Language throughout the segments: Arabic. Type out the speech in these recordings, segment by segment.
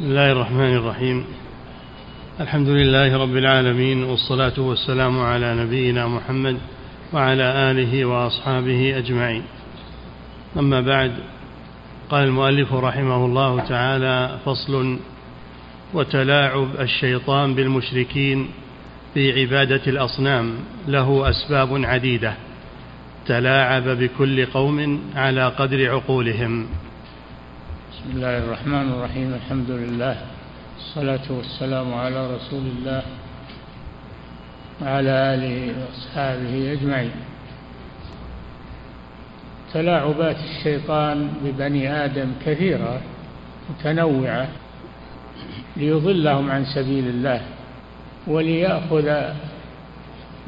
بسم الله الرحمن الرحيم. الحمد لله رب العالمين والصلاة والسلام على نبينا محمد وعلى آله وأصحابه أجمعين. أما بعد قال المؤلف رحمه الله تعالى فصل وتلاعب الشيطان بالمشركين في عبادة الأصنام له أسباب عديدة. تلاعب بكل قوم على قدر عقولهم. بسم الله الرحمن الرحيم الحمد لله الصلاة والسلام على رسول الله وعلى آله وأصحابه أجمعين. تلاعبات الشيطان ببني آدم كثيرة متنوعة ليضلهم عن سبيل الله وليأخذ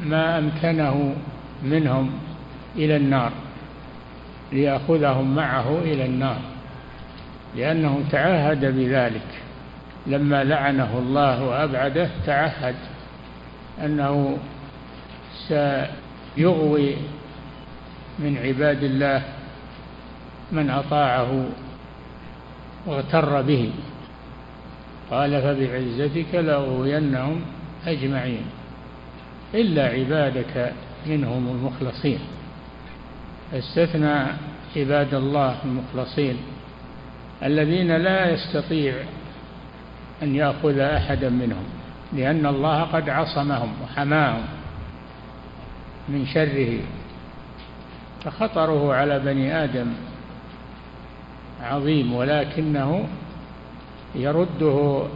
ما أمكنه منهم إلى النار ليأخذهم معه إلى النار. لأنه تعهد بذلك. لما لعنه الله وأبعده تعهد أنه سيغوي من عباد الله من أطاعه واغتر به. قال فبعزتك لأغوينهم أجمعين إلا عبادك منهم المخلصين. استثنى عباد الله المخلصين الذين لا يستطيع أن يأخذ أحدا منهم لأن الله قد عصمهم وحماهم من شره فخطره على بني آدم عظيم ولكنه يرده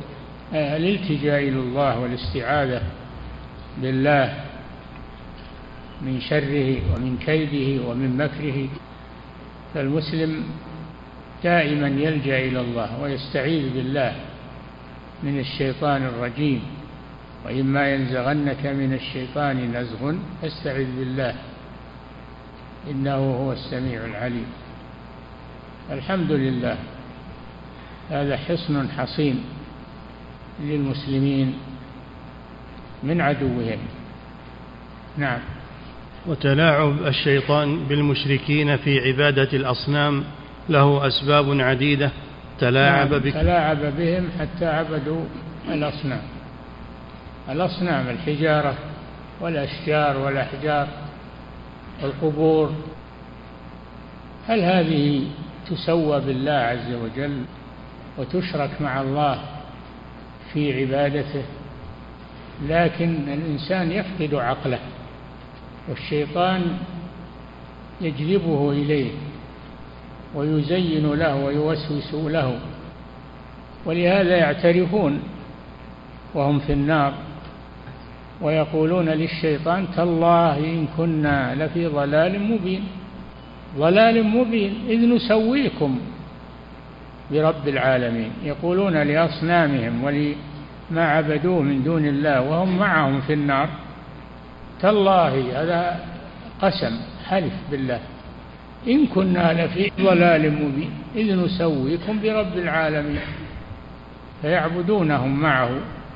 الالتجاء إلى الله والاستعاذة بالله من شره ومن كيده ومن مكره. فالمسلم دائما يلجأ إلى الله ويستعيذ بالله من الشيطان الرجيم. وإما ينزغنك من الشيطان نزغ فاستعذ بالله إنه هو السميع العليم. الحمد لله هذا حصن حصين للمسلمين من عدوهم. نعم. وتلاعب الشيطان بالمشركين في عبادة الأصنام له أسباب عديدة تلاعب نعم بك. تلاعب بهم حتى عبدوا الأصنام. الأصنام الحجارة والأشجار والأحجار القبور هل هذه تسوى بالله عز وجل وتشرك مع الله في عبادته؟ لكن الإنسان يفقد عقله والشيطان يجذبه إليه. ويزين له ويوسوس له. ولهذا يعترفون وهم في النار ويقولون للشيطان تالله إن كنا لفي ضلال مبين. ضلال مبين إذ نسويكم برب العالمين. يقولون لأصنامهم ولما عبدوه من دون الله وهم معهم في النار. تالله هذا قسم حلف بالله. إن كنا لفي ضلال مبين إذ نسويكم برب العالمين. فيعبدونهم معه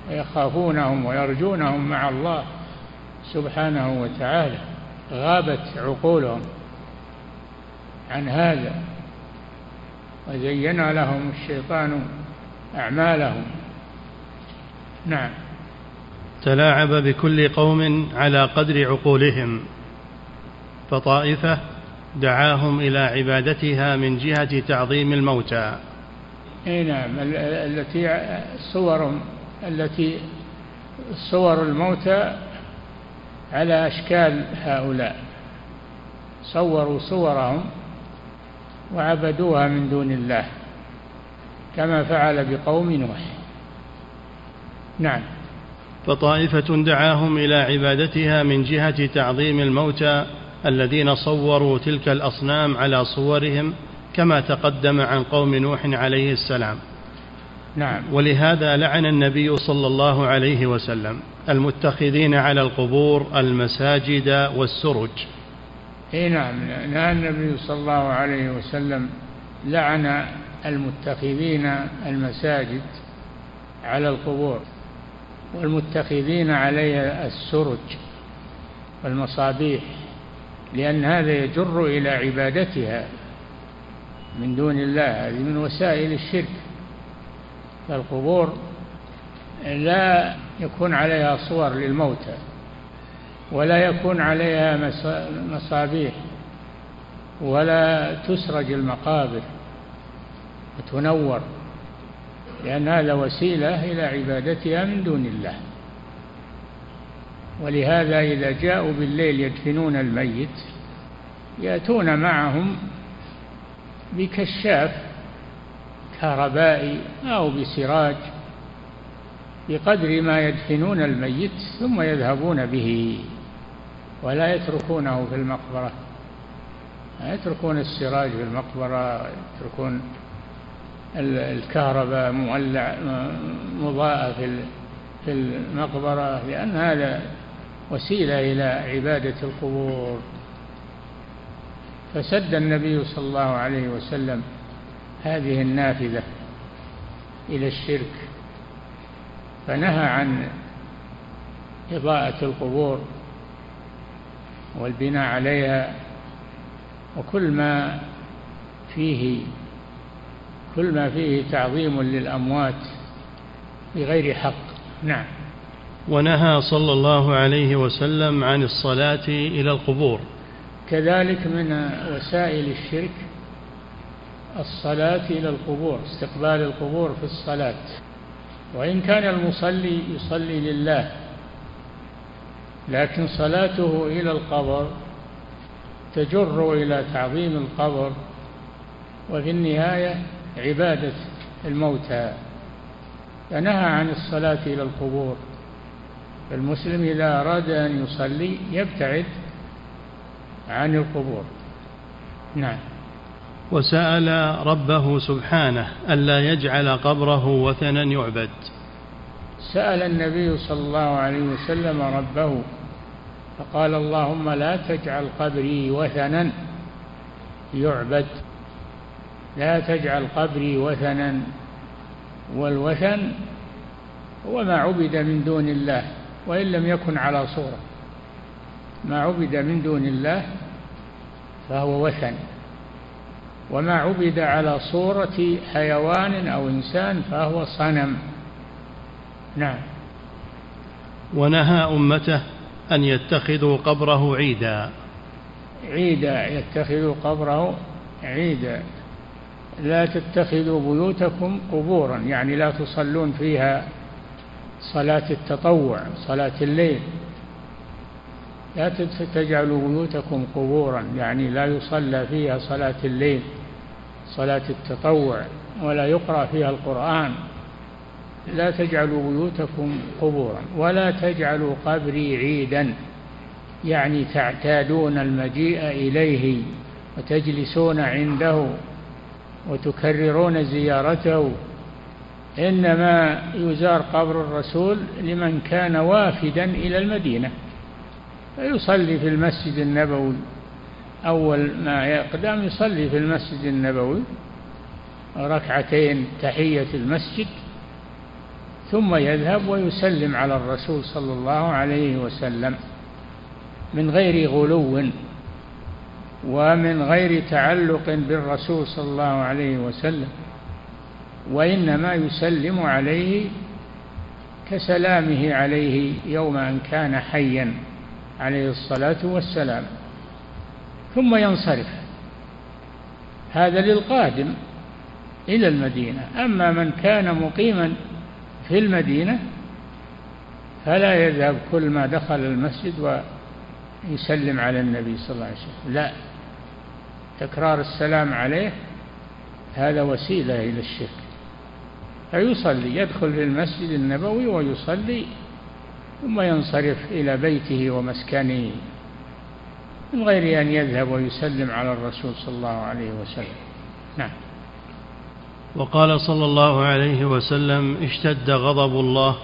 ويخافونهم ويرجونهم مع الله سبحانه وتعالى. غابت عقولهم عن هذا وزين لهم الشيطان أعمالهم. نعم. تلاعب بكل قوم على قدر عقولهم فطائفة دعاهم إلى عبادتها من جهة تعظيم الموتى. أي نعم ال- التي الصور التي صور الموتى على أشكال هؤلاء. صوروا صورهم وعبدوها من دون الله كما فعل بقوم نوح. نعم. فطائفة دعاهم إلى عبادتها من جهة تعظيم الموتى الذين صوروا تلك الأصنام على صورهم كما تقدم عن قوم نوح عليه السلام. نعم. ولهذا لعن النبي صلى الله عليه وسلم المتخذين على القبور المساجد والسرج. إي نعم. لأن النبي صلى الله عليه وسلم لعن المتخذين المساجد على القبور والمتخذين عليها السرج والمصابيح. لأن هذا يجر إلى عبادتها من دون الله هذه من وسائل الشرك. فالقبور لا يكون عليها صور للموتى ولا يكون عليها مصابيح ولا تسرج المقابر وتنور لأن هذا وسيلة إلى عبادتها من دون الله. ولهذا إذا جاءوا بالليل يدفنون الميت يأتون معهم بكشاف كهربائي أو بسراج بقدر ما يدفنون الميت ثم يذهبون به ولا يتركونه في المقبرة. يتركون السراج في المقبرة يتركون الكهرباء مولع مضاءة في المقبرة لأن هذا وسيلة إلى عبادة القبور. فسد النبي صلى الله عليه وسلم هذه النافذة إلى الشرك فنهى عن إضاءة القبور والبناء عليها وكل ما فيه كل ما فيه تعظيم للأموات بغير حق. نعم. ونهى صلى الله عليه وسلم عن الصلاة إلى القبور. كذلك من وسائل الشرك الصلاة إلى القبور استقبال القبور في الصلاة. وإن كان المصلي يصلي لله لكن صلاته إلى القبر تجر إلى تعظيم القبر وفي النهاية عبادة الموتى. فنهى عن الصلاة إلى القبور. المسلم إذا أراد أن يصلي يبتعد عن القبور. نعم. وسأل ربه سبحانه ألا يجعل قبره وثنا يعبد. سأل النبي صلى الله عليه وسلم ربه فقال اللهم لا تجعل قبري وثنا يعبد. لا تجعل قبري وثنا والوثن هو ما عبد من دون الله. وإن لم يكن على صورة. ما عبد من دون الله فهو وثن. وما عبد على صورة حيوان أو إنسان فهو صنم. نعم. ونهى أمته أن يتخذوا قبره عيدا. عيدا يتخذوا قبره عيدا. لا تتخذوا بيوتكم قبورا يعني لا تصلون فيها صلاة التطوع صلاة الليل. لا تجعلوا بيوتكم قبورا يعني لا يصلى فيها صلاة الليل صلاة التطوع ولا يقرأ فيها القرآن. لا تجعلوا بيوتكم قبورا ولا تجعلوا قبري عيدا يعني تعتادون المجيء إليه وتجلسون عنده وتكررون زيارته. إنما يزار قبر الرسول لمن كان وافدا إلى المدينة فيصلي في المسجد النبوي. أول ما يقدم يصلي في المسجد النبوي ركعتين تحية المسجد ثم يذهب ويسلم على الرسول صلى الله عليه وسلم من غير غلو ومن غير تعلق بالرسول صلى الله عليه وسلم. وإنما يسلم عليه كسلامه عليه يوم أن كان حيا عليه الصلاة والسلام. ثم ينصرف. هذا للقادم إلى المدينة. أما من كان مقيما في المدينة فلا يذهب كل ما دخل المسجد ويسلم على النبي صلى الله عليه وسلم. لا. تكرار السلام عليه هذا وسيلة إلى الشرك. فيصلي يدخل في المسجد النبوي ويصلي ثم ينصرف إلى بيته ومسكنه من غير أن يذهب ويسلم على الرسول صلى الله عليه وسلم. نعم. وقال صلى الله عليه وسلم اشتد غضب الله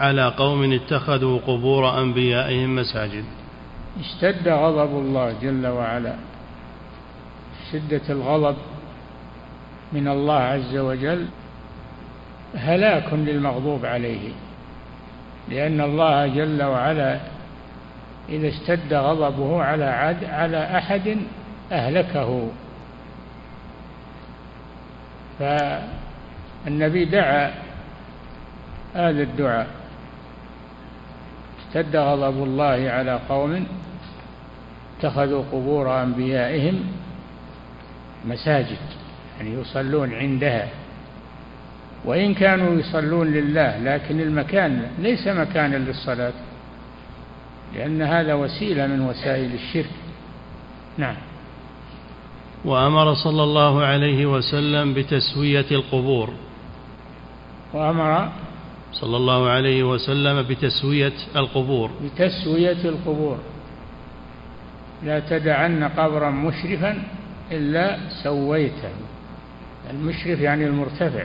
على قوم اتخذوا قبور أنبيائهم مساجد. اشتد غضب الله جل وعلا. شدة الغضب من الله عز وجل هلاك للمغضوب عليه لأن الله جل وعلا إذا اشتد غضبه على عد على أحد أهلكه. فالنبي دعا هذا الدعاء اشتد غضب الله على قوم اتخذوا قبور أنبيائهم مساجد يعني يصلون عندها. وإن كانوا يصلون لله لكن المكان ليس مكانا للصلاة لأن هذا وسيلة من وسائل الشرك. نعم. وأمر صلى الله عليه وسلم بتسوية القبور. وأمر صلى الله عليه وسلم بتسوية القبور. بتسوية القبور. لا تدعن قبرا مشرفا إلا سويته. المشرف يعني المرتفع.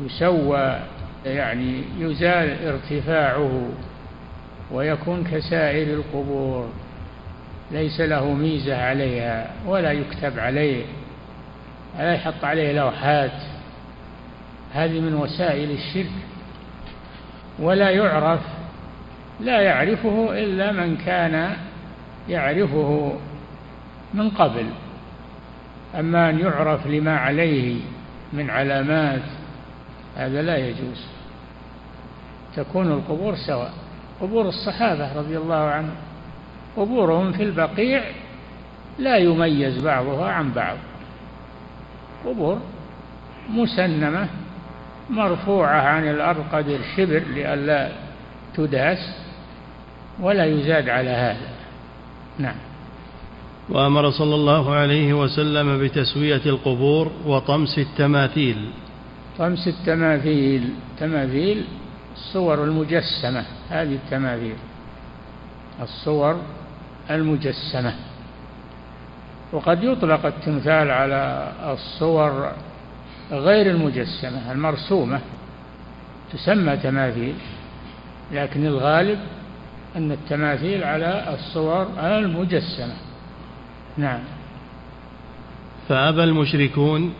يسوى يعني يزال ارتفاعه ويكون كسائر القبور ليس له ميزة عليها ولا يكتب عليه ولا يحط عليه لوحات. هذه من وسائل الشرك ولا يعرف لا يعرفه إلا من كان يعرفه من قبل. أما أن يعرف لما عليه من علامات هذا لا يجوز. تكون القبور سواء. قبور الصحابة رضي الله عنهم قبورهم في البقيع لا يميز بعضها عن بعض. قبور مسنمة مرفوعة عن الأرض قدر شبر لئلا تداس ولا يزاد على هذا. نعم. وأمر صلى الله عليه وسلم بتسوية القبور وطمس التماثيل. طمس التماثيل. تماثيل الصور المجسمة هذه التماثيل. الصور المجسمة. وقد يطلق التمثال على الصور غير المجسمة المرسومة. تسمى تماثيل لكن الغالب أن التماثيل على الصور المجسمة. نعم. فأبى المشركون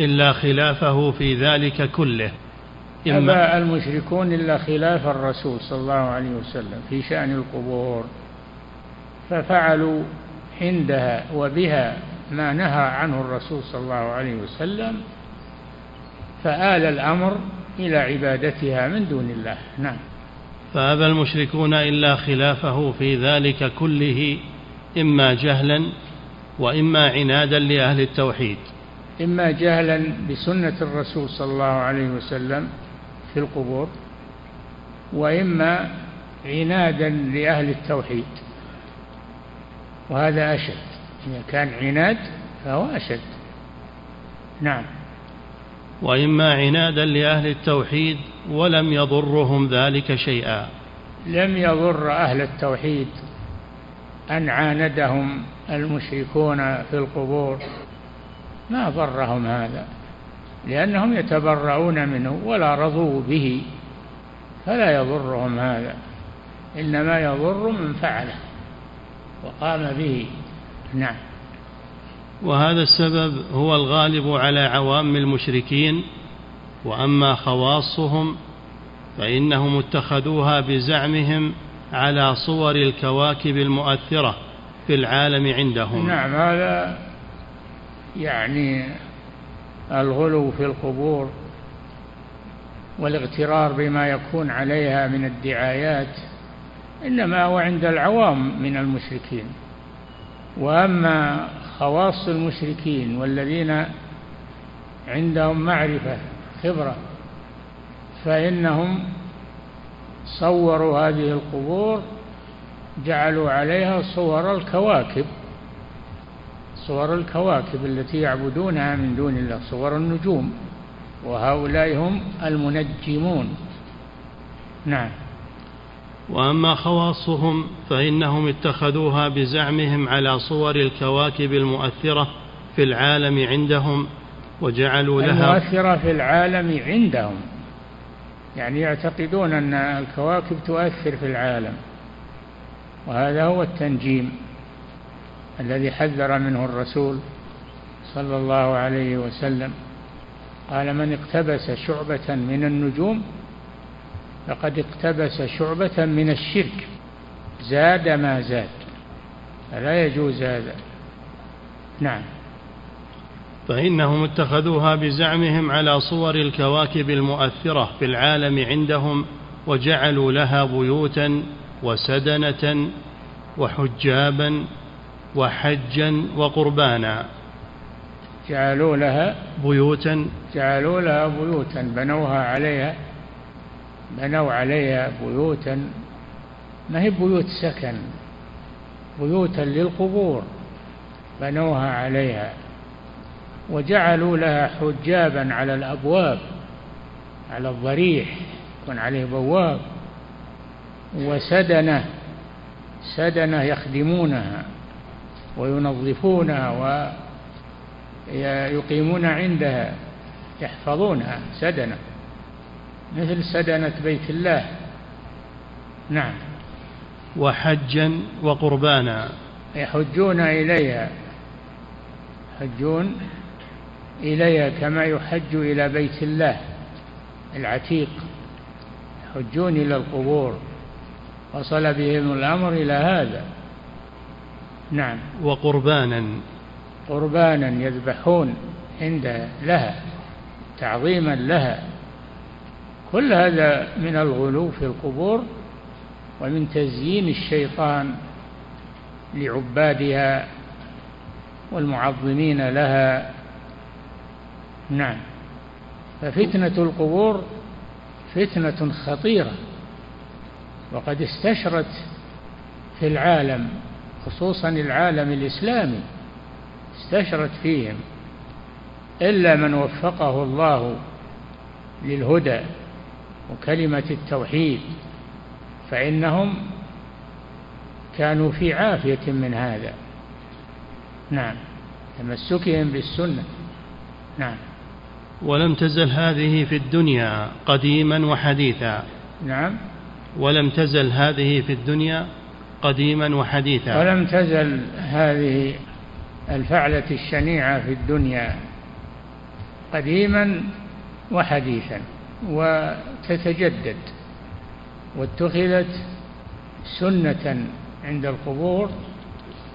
إلا خلافه في ذلك كله. أبى المشركون إلا خلاف الرسول صلى الله عليه وسلم في شأن القبور ففعلوا عندها وبها ما نهى عنه الرسول صلى الله عليه وسلم فآل الأمر إلى عبادتها من دون الله. نعم. فأبى المشركون إلا خلافه في ذلك كله إما جهلا وإما عنادا لأهل التوحيد. إما جهلا بسنة الرسول صلى الله عليه وسلم في القبور وإما عنادا لأهل التوحيد. وهذا أشد إذا كان عناد فهو أشد. نعم. وإما عنادا لأهل التوحيد ولم يضرهم ذلك شيئا. لم يضر أهل التوحيد أن عاندهم المشركون في القبور. ما ضرهم هذا؟ لأنهم يتبرؤون منه ولا رضوا به فلا يضرهم هذا إنما يضر من فعله وقام به. نعم. وهذا السبب هو الغالب على عوام المشركين وأما خواصهم فإنهم اتخذوها بزعمهم على صور الكواكب المؤثرة في العالم عندهم. نعم هذا يعني الغلو في القبور والاغترار بما يكون عليها من الدعايات إنما هو عند العوام من المشركين. وأما خواص المشركين والذين عندهم معرفة خبرة فإنهم صوروا هذه القبور جعلوا عليها صور الكواكب. صور الكواكب التي يعبدونها من دون الله صور النجوم وهؤلاء هم المنجمون. نعم. وأما خواصهم فإنهم اتخذوها بزعمهم على صور الكواكب المؤثرة في العالم عندهم وجعلوا لها المؤثرة في العالم عندهم. يعني يعتقدون أن الكواكب تؤثر في العالم وهذا هو التنجيم. الذي حذر منه الرسول صلى الله عليه وسلم. قال من اقتبس شعبة من النجوم فقد اقتبس شعبة من الشرك. زاد ما زاد. فلا يجوز هذا. نعم. فإنهم اتخذوها بزعمهم على صور الكواكب المؤثرة في العالم عندهم وجعلوا لها بيوتا وسدنة وحجابا وحجا وقربانا. جعلوا لها بيوتا. جعلوا لها بيوتا. بنوها عليها. بنوا عليها بيوتا. ما هي بيوت سكن. بيوتا للقبور. بنوها عليها. وجعلوا لها حجابا على الأبواب. على الضريح. يكون عليه بواب. وسدنة. سدنة يخدمونها. وينظفونها ويقيمون عندها يحفظونها سدنة مثل سدنة بيت الله. نعم. وحجا وقربانا. يحجون إليها. يحجون إليها كما يحج إلى بيت الله العتيق. يحجون إلى القبور. وصل بهم الأمر إلى هذا. نعم. وقربانا. قربانا يذبحون عندها لها تعظيما لها. كل هذا من الغلو في القبور ومن تزيين الشيطان لعبادها والمعظمين لها. نعم. ففتنة القبور فتنة خطيرة وقد استشرت في العالم خصوصا العالم الإسلامي استشرت فيهم إلا من وفقه الله للهدى وكلمة التوحيد فإنهم كانوا في عافية من هذا. نعم تمسكهم بالسنة. نعم. ولم تزل هذه في الدنيا قديما وحديثا. نعم. ولم تزل هذه في الدنيا قديما وحديثا. ولم تزل هذه الفعلة الشنيعة في الدنيا قديما وحديثا وتتجدد واتخذت سنة عند القبور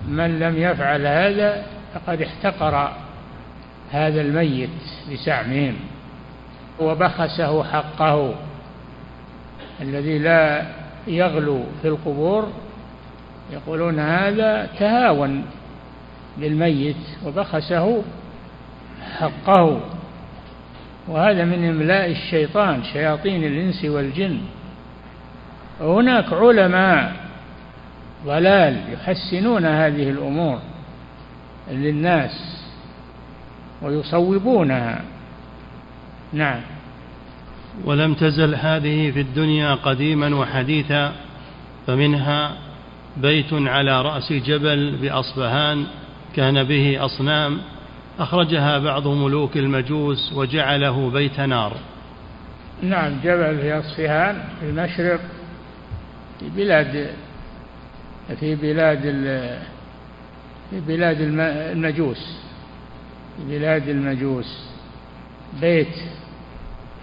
من لم يفعل هذا فقد احتقر هذا الميت بزعمهم وبخسه حقه الذي لا يغلو في القبور يقولون هذا تهاون بالميت وبخسه حقه. وهذا من إملاء الشيطان شياطين الإنس والجن. وهناك علماء ضلال يحسنون هذه الأمور للناس ويصوبونها. نعم. ولم تزل هذه في الدنيا قديما وحديثا فمنها بيت على رأس جبل بأصبهان كان به أصنام أخرجها بعض ملوك المجوس وجعله بيت نار. نعم جبل في أصفهان في المشرق في بلاد في بلاد في بلاد المجوس في بلاد المجوس. بيت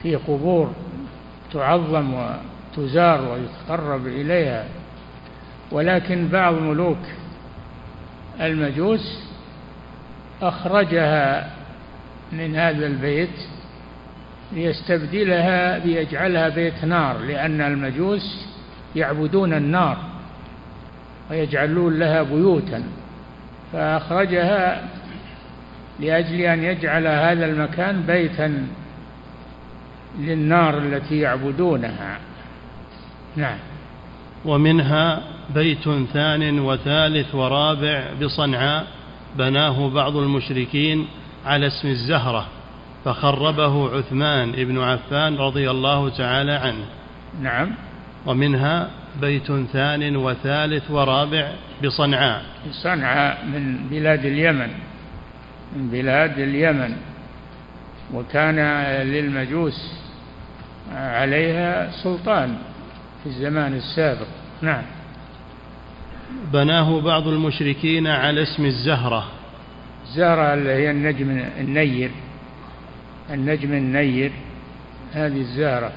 فيه قبور تعظم وتزار ويتقرب إليها. ولكن بعض ملوك المجوس أخرجها من هذا البيت ليستبدلها ليجعلها بيت نار لأن المجوس يعبدون النار ويجعلون لها بيوتا. فأخرجها لأجل أن يجعل هذا المكان بيتا للنار التي يعبدونها. نعم. ومنها بيت ثان وثالث ورابع بصنعاء بناه بعض المشركين على اسم الزهرة فخربه عثمان بن عفان رضي الله تعالى عنه. نعم. ومنها بيت ثان وثالث ورابع بصنعاء. صنعاء من بلاد اليمن من بلاد اليمن. وكان للمجوس عليها سلطان في الزمان السابق. نعم. بناه بعض المشركين على اسم الزهرة. الزهرة اللي هي النجم النير. النجم النير هذه الزهرة.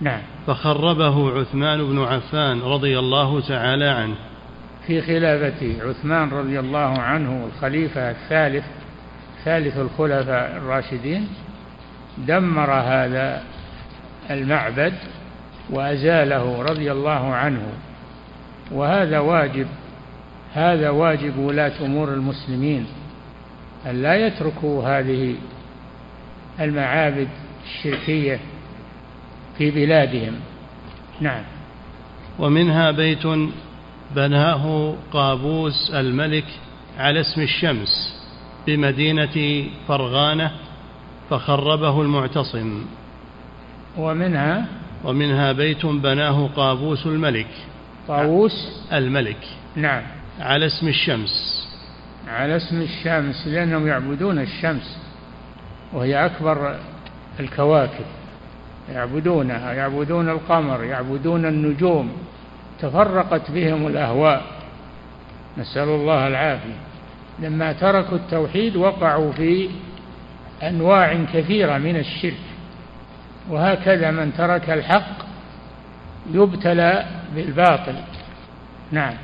نعم. فخربه عثمان بن عفان رضي الله تعالى عنه. في خلافته عثمان رضي الله عنه الخليفة الثالث ثالث الخلفاء الراشدين دمر هذا المعبد وأزاله رضي الله عنه. وهذا واجب هذا واجب ولاة أمور المسلمين أن لا يتركوا هذه المعابد الشركية في بلادهم. نعم. ومنها بيت بناه قابوس الملك على اسم الشمس بمدينة فرغانة فخربه المعتصم. ومنها؟ ومنها بيت بناه قابوس الملك. طاووس؟ الملك. نعم. على اسم الشمس. على اسم الشمس لأنهم يعبدون الشمس وهي أكبر الكواكب. يعبدونها يعبدون القمر يعبدون النجوم. تفرقت بهم الأهواء. نسأل الله العافية. لما تركوا التوحيد وقعوا في أنواع كثيرة من الشرك. وهكذا من ترك الحق يبتلى بالباطل. نعم.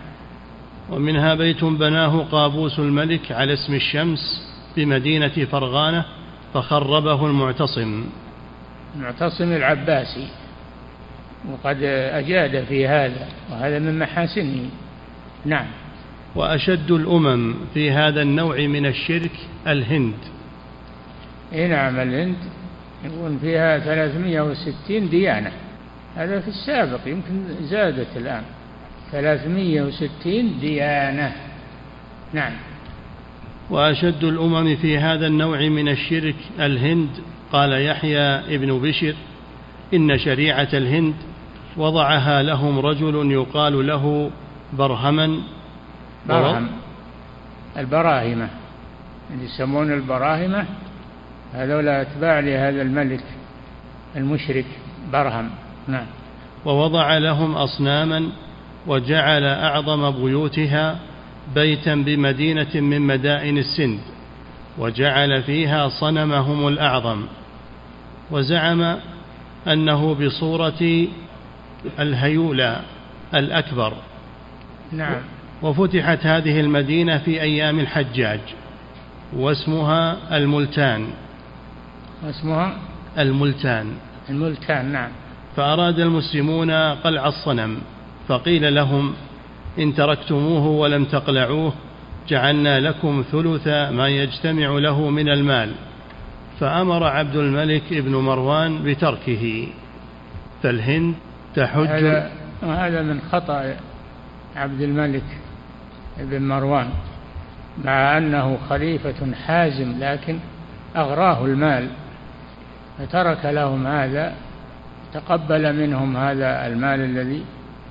ومنها بيت بناه قابوس الملك على اسم الشمس بمدينة فرغانة فخربه المعتصم. المعتصم العباسي. وقد أجاد في هذا وهذا من محاسنه. نعم. وأشد الأمم في هذا النوع من الشرك الهند. اي نعم الهند يكون فيها 360 ديانة. هذا في السابق يمكن زادت الآن. 360 ديانة. نعم. وأشد الأمم في هذا النوع من الشرك الهند قال يحيى ابن بشر إن شريعة الهند وضعها لهم رجل يقال له برهما برهم. البراهمة. اللي يسمون البراهمة هذول أتباع لهذا الملك المشرك برهم. نعم. ووضع لهم أصناما وجعل أعظم بيوتها بيتا بمدينة من مدائن السند وجعل فيها صنمهم الأعظم. وزعم أنه بصورة الهيولى الأكبر. نعم. وفتحت هذه المدينة في أيام الحجاج واسمها الملتان. واسمها؟ الملتان. الملتان نعم. فأراد المسلمون قلع الصنم فقيل لهم إن تركتموه ولم تقلعوه جعلنا لكم ثلث ما يجتمع له من المال. فأمر عبد الملك بن مروان بتركه. فالهند تحج هذا من خطأ عبد الملك بن مروان مع أنه خليفة حازم لكن أغراه المال فترك لهم هذا تقبل منهم هذا المال الذي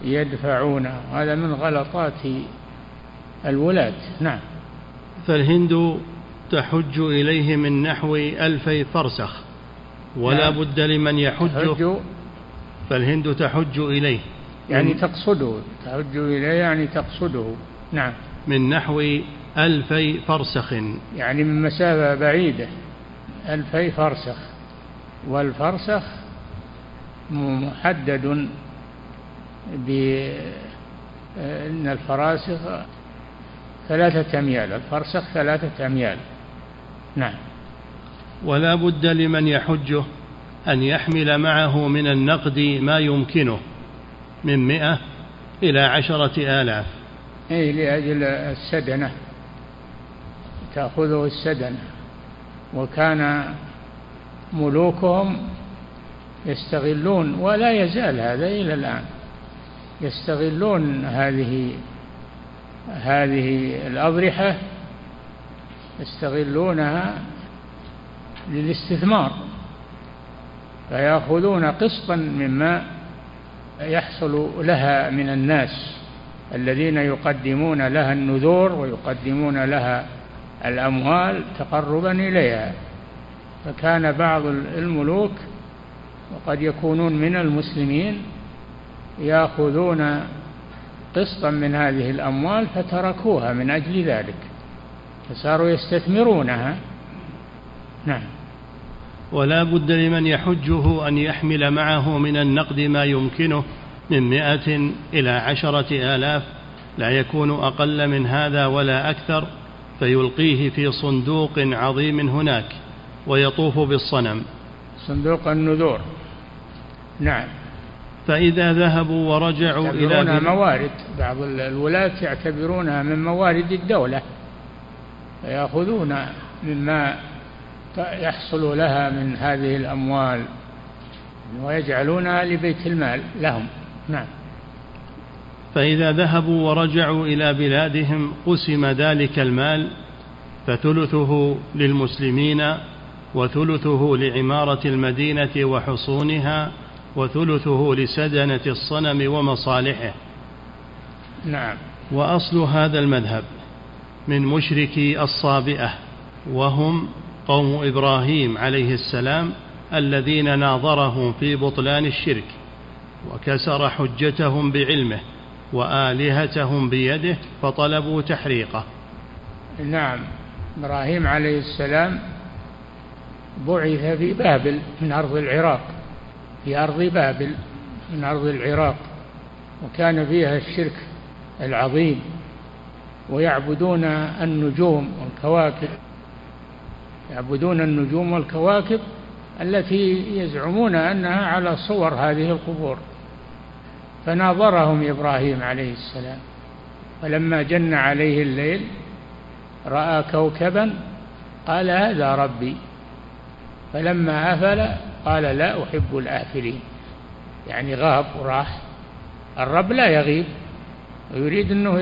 يدفعونه هذا من غلطات الولاة نعم. فالهند تحج إليه من نحو ألفي فرسخ ولا نعم. بد لمن يحج. فالهند تحج إليه. يعني تقصده. تحج إليه يعني تقصده. نعم. من نحو ألفي فرسخ يعني من مسافة بعيدة. ألفي فرسخ والفرسخ محدد بأن الفراسخ ثلاثة أميال الفرسخ ثلاثة أميال. نعم. ولا بد لمن يحجه أن يحمل معه من النقد ما يمكنه من مئة إلى عشرة آلاف. أي لأجل السدنة. تأخذه السدنة. وكان ملوكهم يستغلون ولا يزال هذا إلى الآن. يستغلون هذه هذه الأضرحة يستغلونها للاستثمار فيأخذون قسطا مما يحصل لها من الناس الذين يقدمون لها النذور ويقدمون لها الأموال تقربا إليها. فكان بعض الملوك وقد يكونون من المسلمين ياخذون قسطا من هذه الأموال فتركوها من أجل ذلك فصاروا يستثمرونها. نعم. ولا بد لمن يحجه أن يحمل معه من النقد ما يمكنه من مائة إلى عشرة آلاف لا يكون أقل من هذا ولا أكثر فيلقيه في صندوق عظيم هناك ويطوف بالصنم. صندوق النذور. نعم. فإذا ذهبوا ورجعوا إلى موارد. بعض الولاة يعتبرونها من موارد الدولة. فيأخذون مما يحصل لها من هذه الأموال ويجعلونها لبيت المال لهم. نعم. فإذا ذهبوا ورجعوا إلى بلادهم قسم ذلك المال فثلثه للمسلمين وثلثه لعمارة المدينة وحصونها وثلثه لسدنة الصنم ومصالحه. نعم. وأصل هذا المذهب من مشركي الصابئة وهم قوم إبراهيم عليه السلام الذين ناظرهم في بطلان الشرك وكسر حجتهم بعلمه وآلهتهم بيده فطلبوا تحريقه. نعم. إبراهيم عليه السلام بعث في بابل من أرض العراق في أرض بابل من أرض العراق وكان فيها الشرك العظيم ويعبدون النجوم والكواكب يعبدون النجوم والكواكب التي يزعمون أنها على صور هذه القبور. فناظرهم إبراهيم عليه السلام فلما جن عليه الليل رأى كوكبا قال هذا ربي. فلما أفل قال لا أحب الآفلين. يعني غاب وراح. الرب لا يغيب ويريد أنه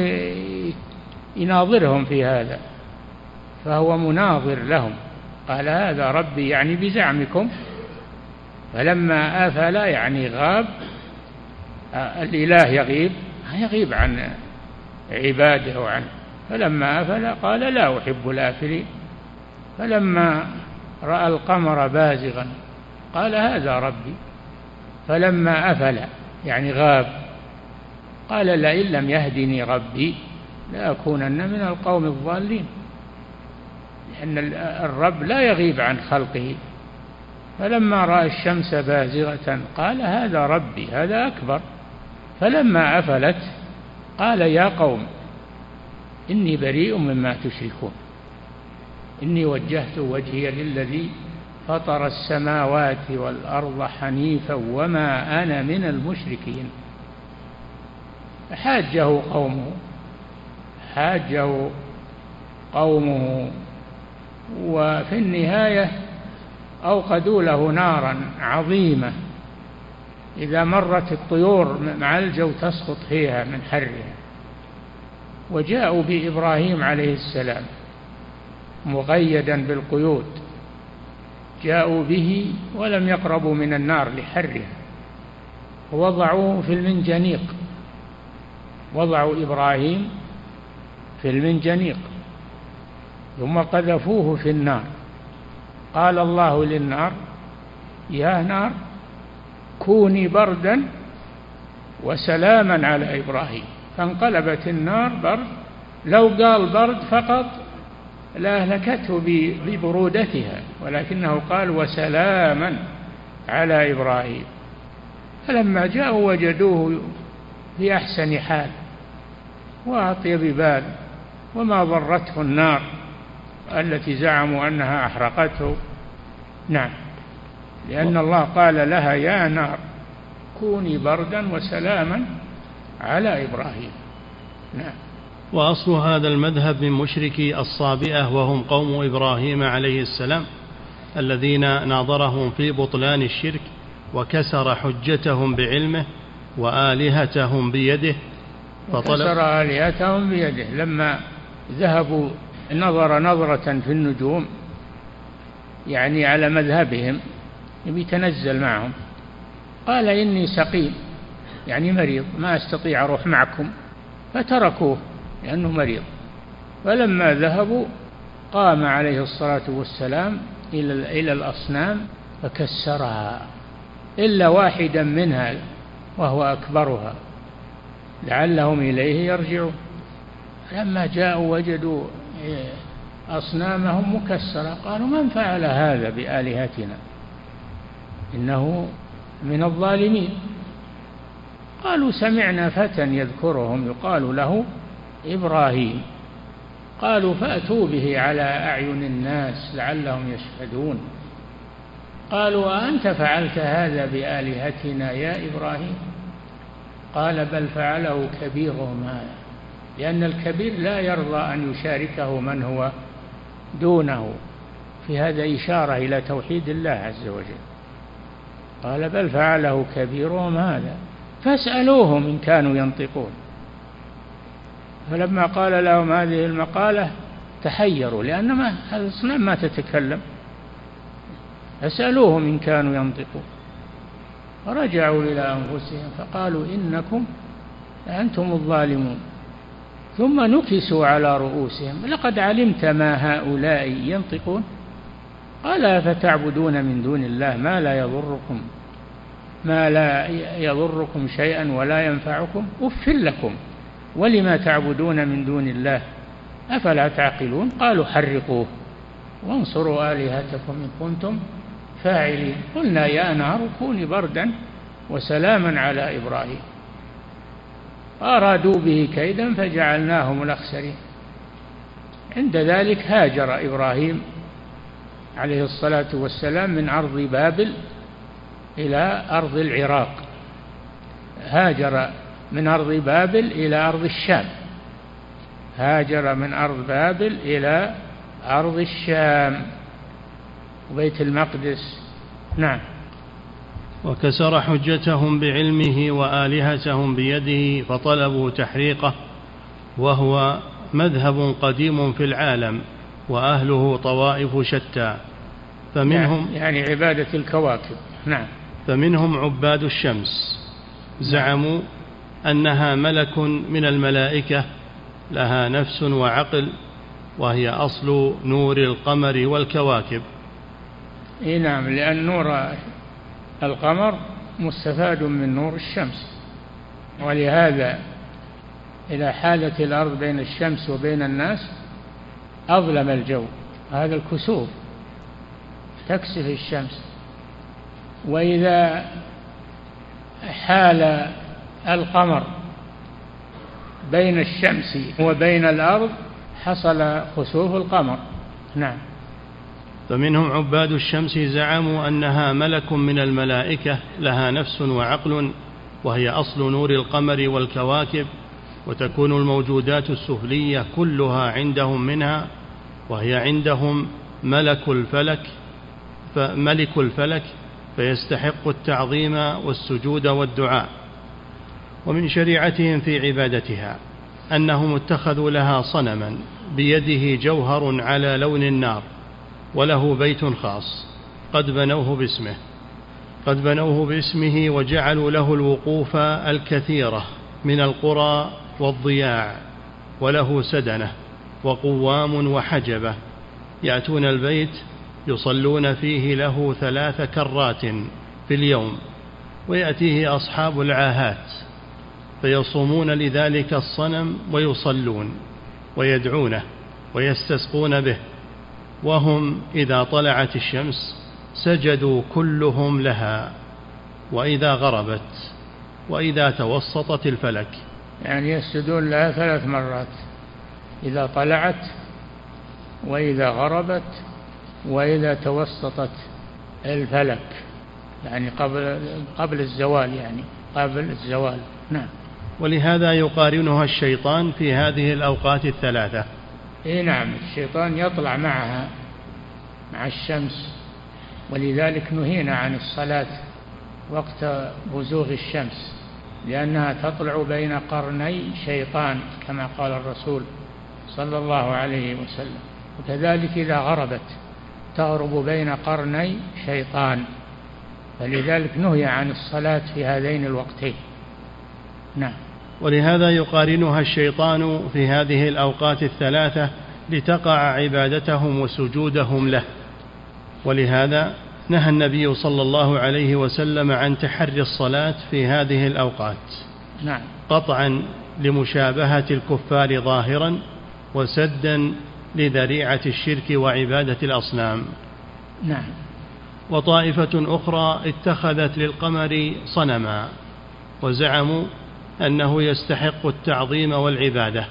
يناظرهم في هذا. فهو مناظر لهم. قال هذا ربي يعني بزعمكم. فلما آفل يعني غاب الإله يغيب. يغيب عن عباده وعنه فلما أفل قال لا أحب الآفلين. فلما رأى القمر بازغا. قال هذا ربي. فلما أفل يعني غاب. قال لئن لم يهدني ربي لأكونن من القوم الضالين. لأن الرب لا يغيب عن خلقه. فلما رأى الشمس بازغة قال هذا ربي هذا أكبر. فلما أفلت قال يا قوم إني بريء مما تشركون. إني وجهت وجهي للذي فطر السماوات والأرض حنيفا وما أنا من المشركين. حاجة قومه حاجة قومه. وفي النهاية أوقدوا له نارا عظيمة. إذا مرت الطيور مع الجو تسقط فيها من حرها. وجاءوا بإبراهيم عليه السلام. مقيدا بالقيود جاءوا به ولم يقربوا من النار لحرها ووضعوه في المنجنيق وضعوا إبراهيم في المنجنيق ثم قذفوه في النار. قال الله للنار يا نار كوني بردا وسلاما على إبراهيم. فانقلبت النار برد لو قال برد فقط لأهلكته ببرودتها ولكنه قال وسلاما على إبراهيم. فلما جاءوا وجدوه في أحسن حال وأطيب بال وما ضرته النار التي زعموا أنها أحرقته. نعم لأن الله قال لها يا نار كوني بردا وسلاما على إبراهيم. نعم. وأصل هذا المذهب من مشركي الصابئة وهم قوم إبراهيم عليه السلام الذين ناظرهم في بطلان الشرك وكسر حجتهم بعلمه وآلهتهم بيده وكسر آلهتهم بيده. لما ذهبوا نظر نظرة في النجوم يعني على مذهبهم يتنزل معهم. قال إني سقيم يعني مريض ما أستطيع أروح معكم. فتركوه. لأنه مريض. فلما ذهبوا قام عليه الصلاة والسلام إلى إلى الأصنام فكسرها إلا واحدا منها وهو أكبرها. لعلهم إليه يرجعون. لما جاءوا وجدوا أصنامهم مكسرة قالوا من فعل هذا بآلهتنا؟ إنه من الظالمين. قالوا سمعنا فتى يذكرهم يقال له إبراهيم. قالوا فأتوا به على أعين الناس لعلهم يشهدون. قالوا أنت فعلت هذا بآلهتنا يا إبراهيم؟ قال بل فعله كبيرهم هذا لأن الكبير لا يرضى أن يشاركه من هو دونه. في هذا إشارة إلى توحيد الله عز وجل. قال بل فعله كبيرهم هذا فاسألوهم إن كانوا ينطقون. فلما قال لهم هذه المقالة تحيروا لأن ما الأصنام ما تتكلم. فسألوهم إن كانوا ينطقون. فرجعوا إلى أنفسهم فقالوا إنكم أنتم الظالمون. ثم نكسوا على رؤوسهم. لقد علمت ما هؤلاء ينطقون. قال فتعبدون من دون الله ما لا يضركم ما لا يضركم شيئا ولا ينفعكم؟ أف لكم. ولما تعبدون من دون الله؟ أفلا تعقلون؟ قالوا حرقوه. وانصروا آلهتكم إن كنتم فاعلين. قلنا يا نار كوني بردا وسلاما على إبراهيم. أرادوا به كيدا فجعلناهم الأخسرين. عند ذلك هاجر إبراهيم عليه الصلاة والسلام من أرض بابل إلى أرض العراق. هاجر من أرض بابل إلى أرض الشام. هاجر من أرض بابل إلى أرض الشام. وبيت المقدس. نعم. وكسر حجتهم بعلمه وآلهتهم بيده فطلبوا تحريقه وهو مذهب قديم في العالم وأهله طوائف شتى. فمنهم يعني, يعني عبادة الكواكب. نعم. فمنهم عباد الشمس. زعموا أنها ملك من الملائكة لها نفس وعقل وهي أصل نور القمر والكواكب. إي نعم لأن نور القمر مستفاد من نور الشمس. ولهذا إذا حالت الأرض بين الشمس وبين الناس أظلم الجو. هذا الكسوف تكسف الشمس. وإذا حال القمر بين الشمس وبين الأرض حصل خسوف القمر. نعم. فمنهم عباد الشمس زعموا أنها ملك من الملائكة لها نفس وعقل وهي أصل نور القمر والكواكب وتكون الموجودات السفلية كلها عندهم منها وهي عندهم ملك الفلك فملك الفلك فيستحق التعظيم والسجود والدعاء. ومن شريعتهم في عبادتها أنهم اتخذوا لها صنما بيده جوهر على لون النار وله بيت خاص قد بنوه باسمه قد بنوه باسمه وجعلوا له الوقوف الكثيرة من القرى والضياع وله سدنة وقوام وحجبة يأتون البيت يصلون فيه له ثلاث كرات في اليوم ويأتيه أصحاب العاهات فيصومون لذلك الصنم ويصلون ويدعونه ويستسقون به. وهم إذا طلعت الشمس سجدوا كلهم لها وإذا غربت وإذا توسطت الفلك. يعني يسجدون لها ثلاث مرات إذا طلعت وإذا غربت وإذا توسطت الفلك يعني قبل قبل الزوال يعني قبل الزوال. نعم. ولهذا يقارنها الشيطان في هذه الأوقات الثلاثة. اي نعم الشيطان يطلع معها مع الشمس ولذلك نهينا عن الصلاة وقت بزوغ الشمس لأنها تطلع بين قرني شيطان كما قال الرسول صلى الله عليه وسلم. وكذلك إذا غربت تغرب بين قرني شيطان فلذلك نهي عن الصلاة في هذين الوقتين. نعم. ولهذا يقارنها الشيطان في هذه الأوقات الثلاثة لتقع عبادتهم وسجودهم له. ولهذا نهى النبي صلى الله عليه وسلم عن تحري الصلاة في هذه الأوقات. نعم. قطعا لمشابهة الكفار ظاهرا وسدا لذريعة الشرك وعبادة الأصنام. نعم. وطائفة أخرى اتخذت للقمر صنما وزعموا أنه يستحق التعظيم والعبادة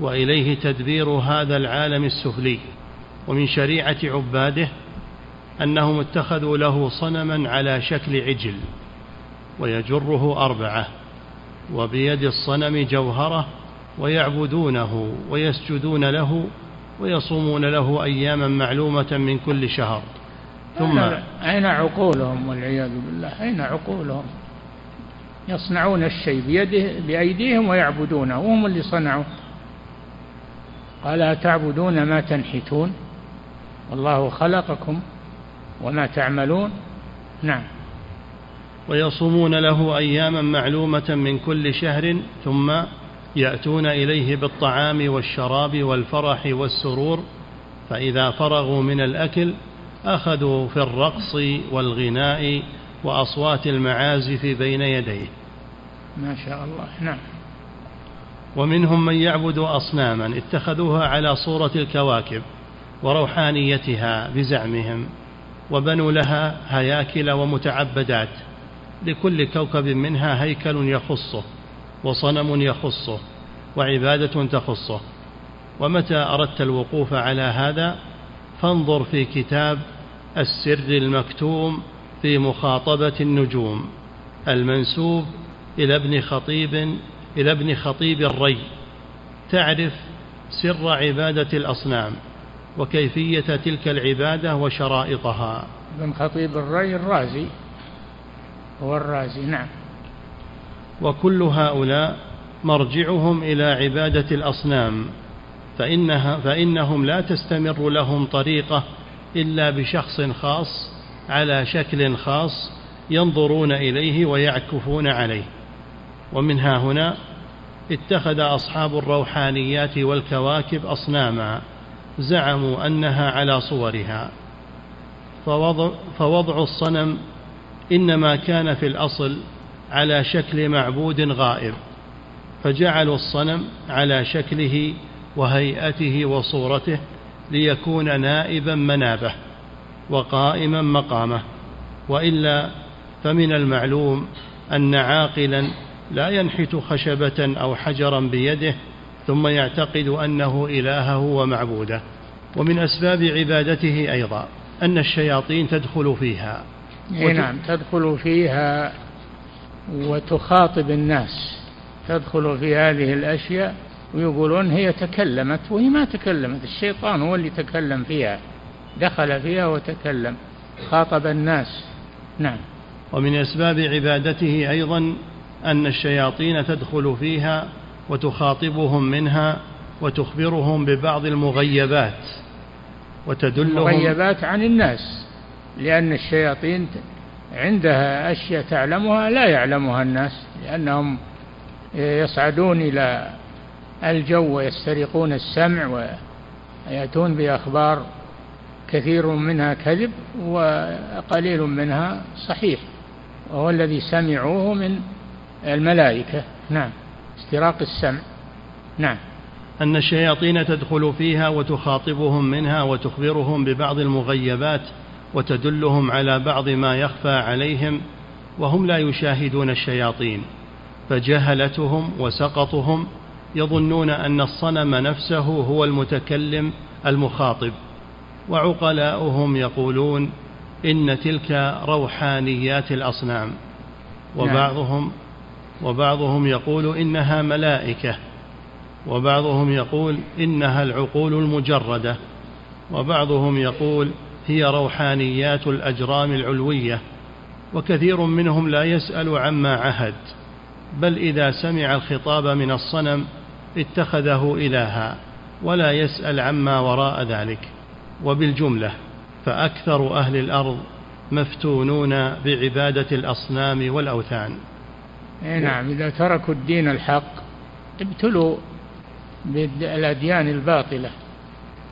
وإليه تدبير هذا العالم السفلي. ومن شريعة عباده أنهم اتخذوا له صنما على شكل عجل ويجره أربعة وبيد الصنم جوهرة ويعبدونه ويسجدون له ويصومون له أياما معلومة من كل شهر. ثم أين عقولهم والعياذ بالله؟ أين عقولهم؟ يصنعون الشيء بيده بأيديهم ويعبدونه وهم اللي صنعوا. قال أتعبدون ما تنحتون؟ والله خلقكم وما تعملون. نعم. ويصومون له أياما معلومة من كل شهر ثم يأتون إليه بالطعام والشراب والفرح والسرور فإذا فرغوا من الأكل أخذوا في الرقص والغناء وأصوات المعازف بين يديه. ما شاء الله. نعم. ومنهم من يعبد أصناما اتخذوها على صورة الكواكب وروحانيتها بزعمهم وبنوا لها هياكل ومتعبدات لكل كوكب منها هيكل يخصه وصنم يخصه وعبادة تخصه. ومتى أردت الوقوف على هذا؟ فانظر في كتاب السر المكتوم في مخاطبة النجوم المنسوب إلى ابن خطيب إلى ابن خطيب الري تعرف سر عبادة الأصنام وكيفية تلك العبادة وشرائطها. ابن خطيب الري الرازي هو الرازي نعم. وكل هؤلاء مرجعهم إلى عبادة الأصنام فإنها فإنهم لا تستمر لهم طريقة إلا بشخص خاص على شكل خاص ينظرون إليه ويعكفون عليه. ومنها هنا اتخذ أصحاب الروحانيات والكواكب أصناما زعموا أنها على صورها. فوضع, فوضع الصنم إنما كان في الأصل على شكل معبود غائب فجعلوا الصنم على شكله وهيئته وصورته ليكون نائبا منابه. وقائما مقامه وإلا فمن المعلوم أن عاقلا لا ينحت خشبة أو حجرا بيده ثم يعتقد أنه إلهه ومعبوده. ومن أسباب عبادته أيضا أن الشياطين تدخل فيها. نعم تدخل فيها وتخاطب الناس. تدخل في هذه الأشياء ويقولون هي تكلمت وهي ما تكلمت الشيطان هو اللي تكلم فيها. دخل فيها وتكلم خاطب الناس. نعم. ومن أسباب عبادته أيضا أن الشياطين تدخل فيها وتخاطبهم منها وتخبرهم ببعض المغيبات وتدلهم المغيبات عن الناس لأن الشياطين عندها أشياء تعلمها لا يعلمها الناس لأنهم يصعدون إلى الجو ويسترقون السمع ويأتون بأخبار كثير منها كذب وقليل منها صحيح وهو الذي سمعوه من الملائكة. نعم استراق السمع. نعم. أن الشياطين تدخل فيها وتخاطبهم منها وتخبرهم ببعض المغيبات وتدلهم على بعض ما يخفى عليهم وهم لا يشاهدون الشياطين فجهلتهم وسقطهم يظنون أن الصنم نفسه هو المتكلم المخاطب. وعقلاؤهم يقولون إن تلك روحانيات الأصنام. وبعضهم وبعضهم يقول إنها ملائكة. وبعضهم يقول إنها العقول المجردة. وبعضهم يقول هي روحانيات الأجرام العلوية. وكثير منهم لا يسأل عما عهد بل إذا سمع الخطاب من الصنم اتخذه إلها ولا يسأل عما وراء ذلك. وبالجملة فأكثر أهل الأرض مفتونون بعبادة الأصنام والأوثان. إيه نعم إذا تركوا الدين الحق ابتلوا بالأديان الباطلة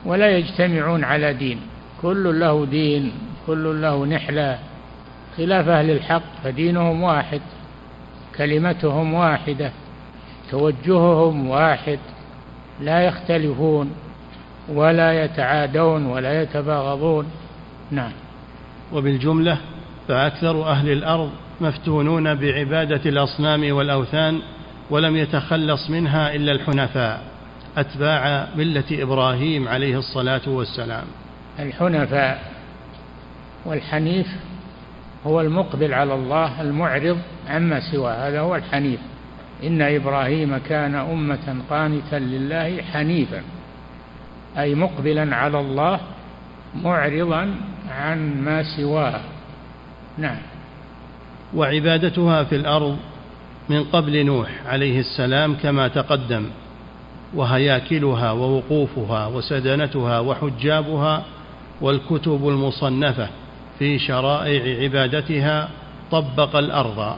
ولا يجتمعون على دين. كل له دين كل له نحلة. خلاف أهل الحق فدينهم واحد كلمتهم واحدة توجههم واحد لا يختلفون. ولا يتعادون ولا يتباغضون. نعم. وبالجملة فأكثر أهل الأرض مفتونون بعبادة الأصنام والأوثان ولم يتخلص منها إلا الحنفاء أتباع ملة إبراهيم عليه الصلاة والسلام. الحنفاء والحنيف هو المقبل على الله المعرض عما سواه هذا هو الحنيف. إن إبراهيم كان أمة قانتا لله حنيفا. أي مقبلا على الله معرضا عن ما سواه. نعم. وعبادتها في الأرض من قبل نوح عليه السلام كما تقدم وهياكلها ووقوفها وسدنتها وحجابها والكتب المصنفة في شرائع عبادتها طبق الأرض.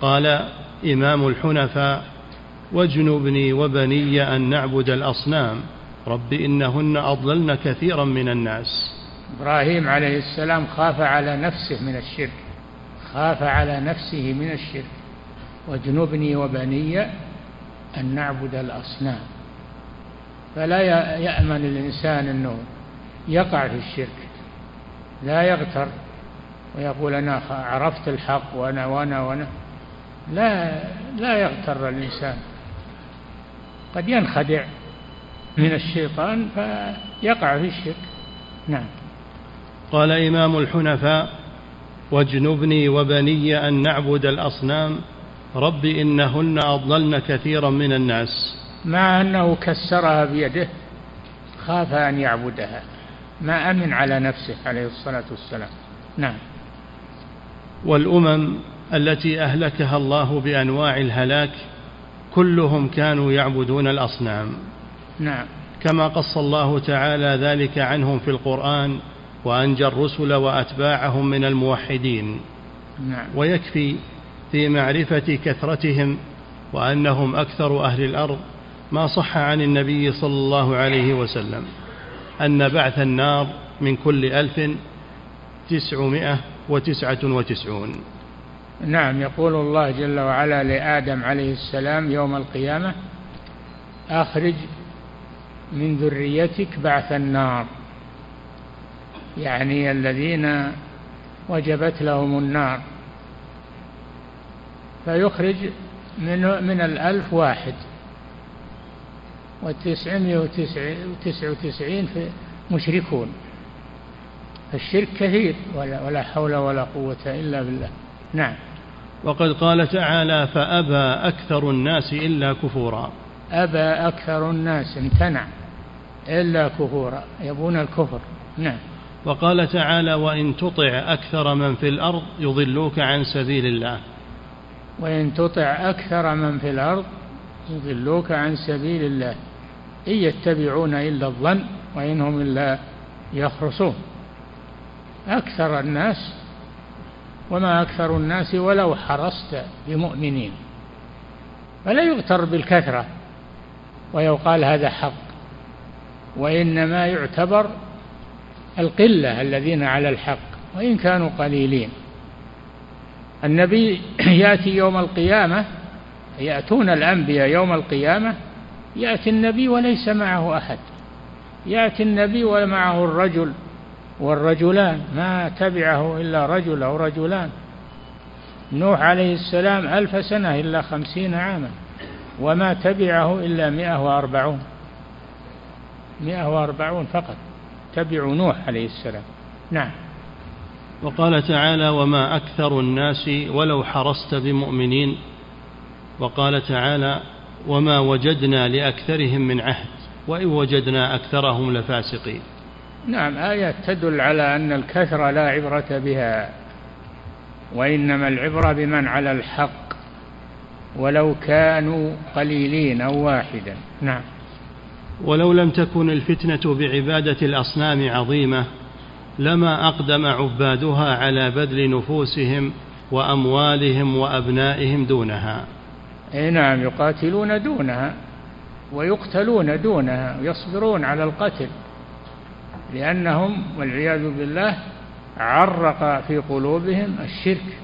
قال إمام الحنفاء واجنبني وبني أن نعبد الأصنام رب إنهن أضللن كثيرا من الناس. إبراهيم عليه السلام خاف على نفسه من الشرك خاف على نفسه من الشرك. واجنبني وبني أن نعبد الأصنام. فلا يأمن الإنسان أنه يقع في الشرك لا يغتر. ويقول أنا عرفت الحق وأنا وأنا وأنا لا لا يغتر الإنسان. قد ينخدع. من الشيطان فيقع في الشرك. نعم. قال إمام الحنفاء واجنبني وبني أن نعبد الأصنام رب إنهن أضللن كثيرا من الناس. مع أنه كسرها بيده خاف أن يعبدها ما أمن على نفسه عليه الصلاة والسلام. نعم. والأمم التي أهلكها الله بأنواع الهلاك كلهم كانوا يعبدون الأصنام. نعم. كما قص الله تعالى ذلك عنهم في القرآن وأنجى الرسل وأتباعهم من الموحدين. نعم. ويكفي في معرفة كثرتهم وأنهم أكثر أهل الأرض ما صح عن النبي صلى الله عليه وسلم أن بعث النار من كل ألف تسعمائة وتسعة وتسعون. نعم. يقول الله جل وعلا لآدم عليه السلام يوم القيامة أخرج من ذريتك بعث النار. يعني الذين وجبت لهم النار. فيخرج من من الألف واحد. وتسعمائة وتسع وتسعين في مشركون. الشرك كثير ولا, ولا حول ولا قوة إلا بالله. نعم. وقد قال تعالى فأبى أكثر الناس إلا كفورا. أبى أكثر الناس امتنع. إلا كفورا يبون الكفر. نعم. وقال تعالى وإن تطع أكثر من في الأرض يضلوك عن سبيل الله. وإن تطع أكثر من في الأرض يضلوك عن سبيل الله. إن يتبعون إلا الظن وإن هم إلا يخرصون. أكثر الناس وما أكثر الناس ولو حرصت بمؤمنين. فلا يغتر بالكثرة. ويقال هذا حق. وإنما يعتبر القلة الذين على الحق وإن كانوا قليلين. النبي يأتي يوم القيامة يأتون الأنبياء يوم القيامة يأتي النبي وليس معه أحد. يأتي النبي ومعه الرجل والرجلان ما تبعه إلا رجل أو رجلان. نوح عليه السلام ألف سنة إلا خمسين عاما وما تبعه إلا مئة وأربعون. مئة وأربعون فقط. تبعوا نوح عليه السلام. نعم. وقال تعالى وما أكثر الناس ولو حرصت بمؤمنين. وقال تعالى وما وجدنا لأكثرهم من عهد وإن وجدنا أكثرهم لفاسقين. نعم آيات تدل على أن الكثرة لا عبرة بها وإنما العبرة بمن على الحق ولو كانوا قليلين أو واحدا. نعم. ولو لم تكن الفتنة بعبادة الأصنام عظيمة لما أقدم عبادها على بذل نفوسهم وأموالهم وأبنائهم دونها. أي نعم يقاتلون دونها ويقتلون دونها ويصبرون على القتل لأنهم والعياذ بالله عرق في قلوبهم الشرك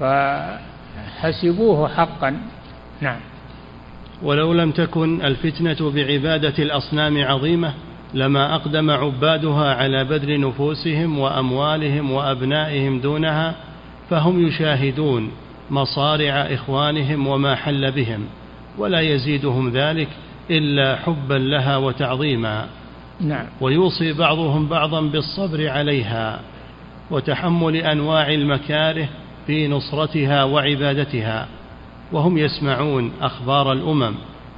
فحسبوه حقا. نعم. ولو لم تكن الفتنة بعبادة الأصنام عظيمة لما أقدم عبادها على بذل نفوسهم وأموالهم وأبنائهم دونها فهم يشاهدون مصارع إخوانهم وما حل بهم ولا يزيدهم ذلك إلا حبا لها وتعظيما. نعم. ويوصي بعضهم بعضا بالصبر عليها وتحمل أنواع المكاره في نصرتها وعبادتها. وهم يسمعون أخبار الأمم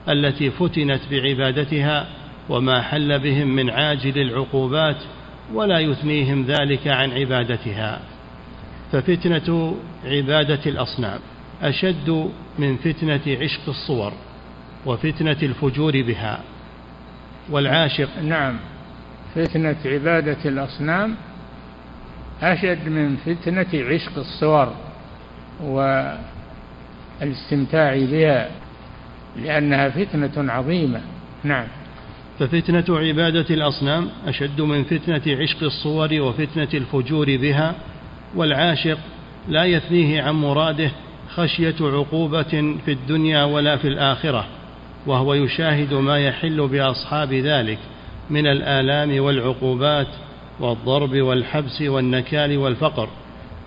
التي فتنت بعبادتها وما حل بهم من عاجل العقوبات ولا يثنيهم ذلك عن عبادتها. ففتنة عبادة الأصنام أشد من فتنة عشق الصور وفتنة الفجور بها. والعاشق نعم فتنة عبادة الأصنام أشد من فتنة عشق الصور والاستمتاع بها لأنها فتنة عظيمة. نعم. ففتنة عبادة الأصنام أشد من فتنة عشق الصور وفتنة الفجور بها والعاشق لا يثنيه عن مراده خشية عقوبة في الدنيا ولا في الآخرة وهو يشاهد ما يحل بأصحاب ذلك من الآلام والعقوبات والضرب والحبس والنكال والفقر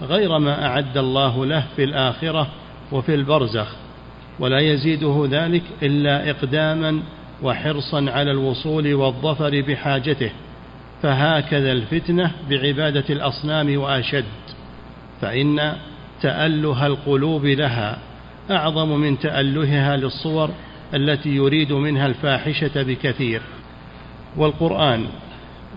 غير ما أعد الله له في الآخرة وفي البرزخ ولا يزيده ذلك إلا إقداما وحرصا على الوصول والظفر بحاجته فهكذا الفتنة بعبادة الأصنام وأشد فإن تأله القلوب لها أعظم من تألهها للصور التي يريد منها الفاحشة بكثير. والقرآن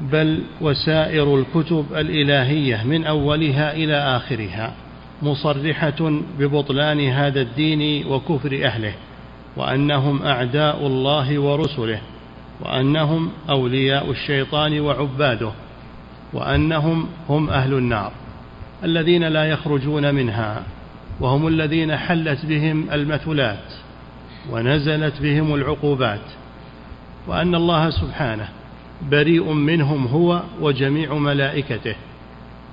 بل وسائر الكتب الإلهية من أولها إلى آخرها. مصرحة ببطلان هذا الدين وكفر أهله وأنهم أعداء الله ورسله وأنهم أولياء الشيطان وعباده وأنهم هم أهل النار الذين لا يخرجون منها وهم الذين حلت بهم المثلات ونزلت بهم العقوبات وأن الله سبحانه بريء منهم هو وجميع ملائكته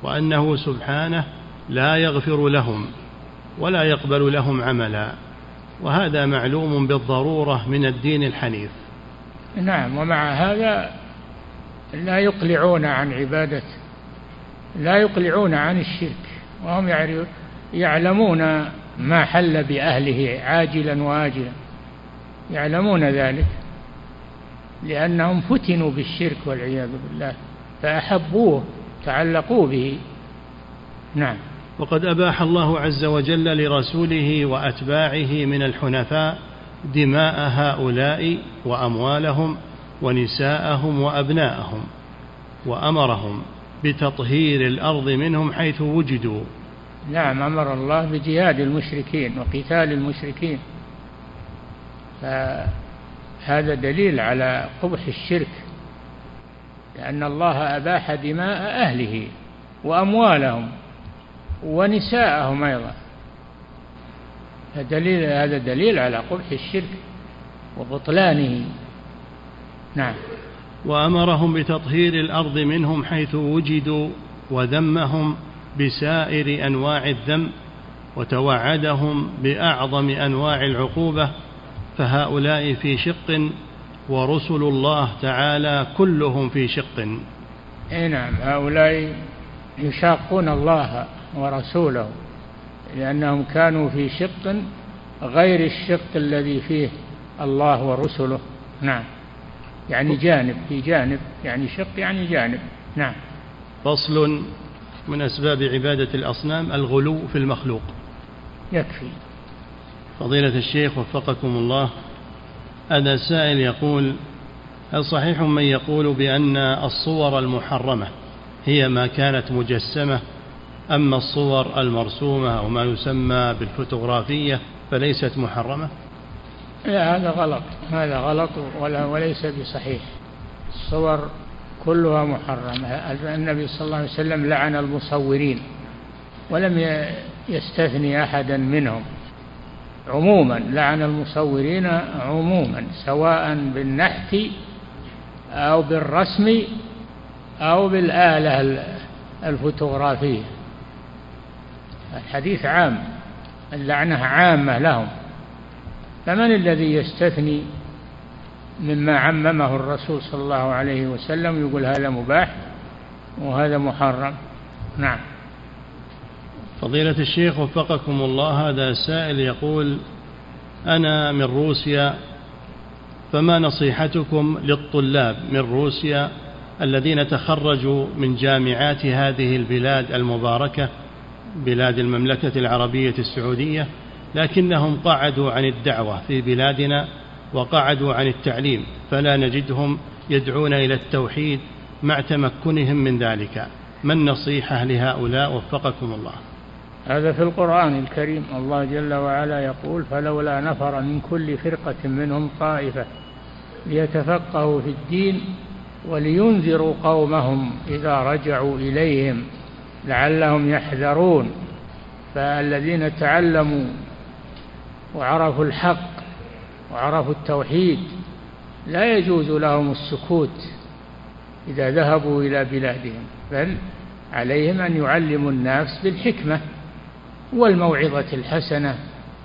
وأنه سبحانه لا يغفر لهم ولا يقبل لهم عملا وهذا معلوم بالضرورة من الدين الحنيف. نعم ومع هذا لا يقلعون عن عبادة لا يقلعون عن الشرك وهم يعلمون ما حل بأهله عاجلا وآجلا. يعلمون ذلك لأنهم فتنوا بالشرك والعياذ بالله فأحبوه تعلقوا به. نعم. وقد أباح الله عز وجل لرسوله وأتباعه من الحنفاء دماء هؤلاء وأموالهم ونساءهم وأبناءهم وأمرهم بتطهير الأرض منهم حيث وجدوا. نعم أمر الله بجهاد المشركين وقتال المشركين. فهذا دليل على قبح الشرك لأن الله أباح دماء أهله وأموالهم. ونساءهم أيضا. فدليل هذا دليل على قبح الشرك وبطلانه. نعم. وأمرهم بتطهير الأرض منهم حيث وجدوا وذمهم بسائر أنواع الذم وتوعدهم بأعظم أنواع العقوبة فهؤلاء في شق ورسل الله تعالى كلهم في شق. اي نعم هؤلاء يشاقون الله ورسوله لأنهم كانوا في شق غير الشق الذي فيه الله ورسله. نعم. يعني جانب في جانب يعني شق يعني جانب. نعم. فصل من أسباب عبادة الأصنام الغلو في المخلوق. يكفي. فضيلة الشيخ وفقكم الله هذا سائل يقول هل صحيح من يقول بأن الصور المحرمة هي ما كانت مجسمة أما الصور المرسومة أو ما يسمى بالفوتوغرافية فليست محرمة؟ لا هذا غلط. هذا غلط ولا وليس بصحيح. الصور كلها محرمة. النبي صلى الله عليه وسلم لعن المصورين ولم يستثني أحدا منهم. عموما لعن المصورين عموما سواء بالنحت أو بالرسم أو بالآلة الفوتوغرافية. الحديث عام اللعنة عامة لهم. فمن الذي يستثني مما عممه الرسول صلى الله عليه وسلم يقول هذا مباح وهذا محرم؟ نعم. فضيلة الشيخ وفقكم الله هذا سائل يقول أنا من روسيا فما نصيحتكم للطلاب من روسيا الذين تخرجوا من جامعات هذه البلاد المباركة بلاد المملكة العربية السعودية لكنهم قعدوا عن الدعوة في بلادنا وقعدوا عن التعليم فلا نجدهم يدعون إلى التوحيد مع تمكنهم من ذلك. ما النصيحة لهؤلاء؟ وفقكم الله. هذا في القرآن الكريم. الله جل وعلا يقول فلولا نفر من كل فرقة منهم طائفة ليتفقهوا في الدين ولينذروا قومهم إذا رجعوا إليهم. لعلهم يحذرون فالذين تعلموا وعرفوا الحق وعرفوا التوحيد لا يجوز لهم السكوت إذا ذهبوا إلى بلادهم بل عليهم أن يعلموا الناس بالحكمة والموعظة الحسنة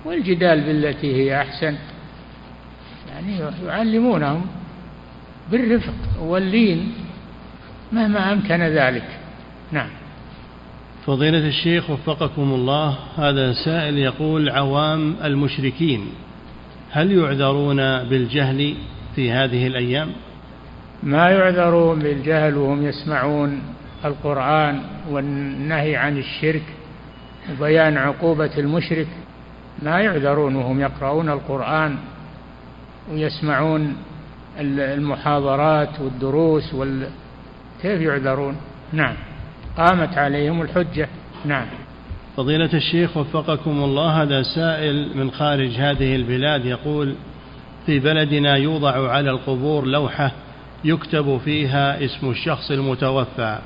والجدال بالتي هي أحسن. يعني يعلمونهم بالرفق واللين مهما أمكن ذلك. نعم. فضيلة الشيخ وفقكم الله هذا سائل يقول عوام المشركين هل يعذرون بالجهل في هذه الأيام؟ ما يعذرون بالجهل وهم يسمعون القرآن والنهي عن الشرك وبيان عقوبة المشرك. ما يعذرون وهم يقرؤون القرآن ويسمعون المحاضرات والدروس وال... كيف يعذرون؟ نعم. قامت عليهم الحجة. نعم. فضيلة الشيخ وفقكم الله هذا سائل من خارج هذه البلاد يقول في بلدنا يوضع على القبور لوحة يكتب فيها اسم الشخص المتوفى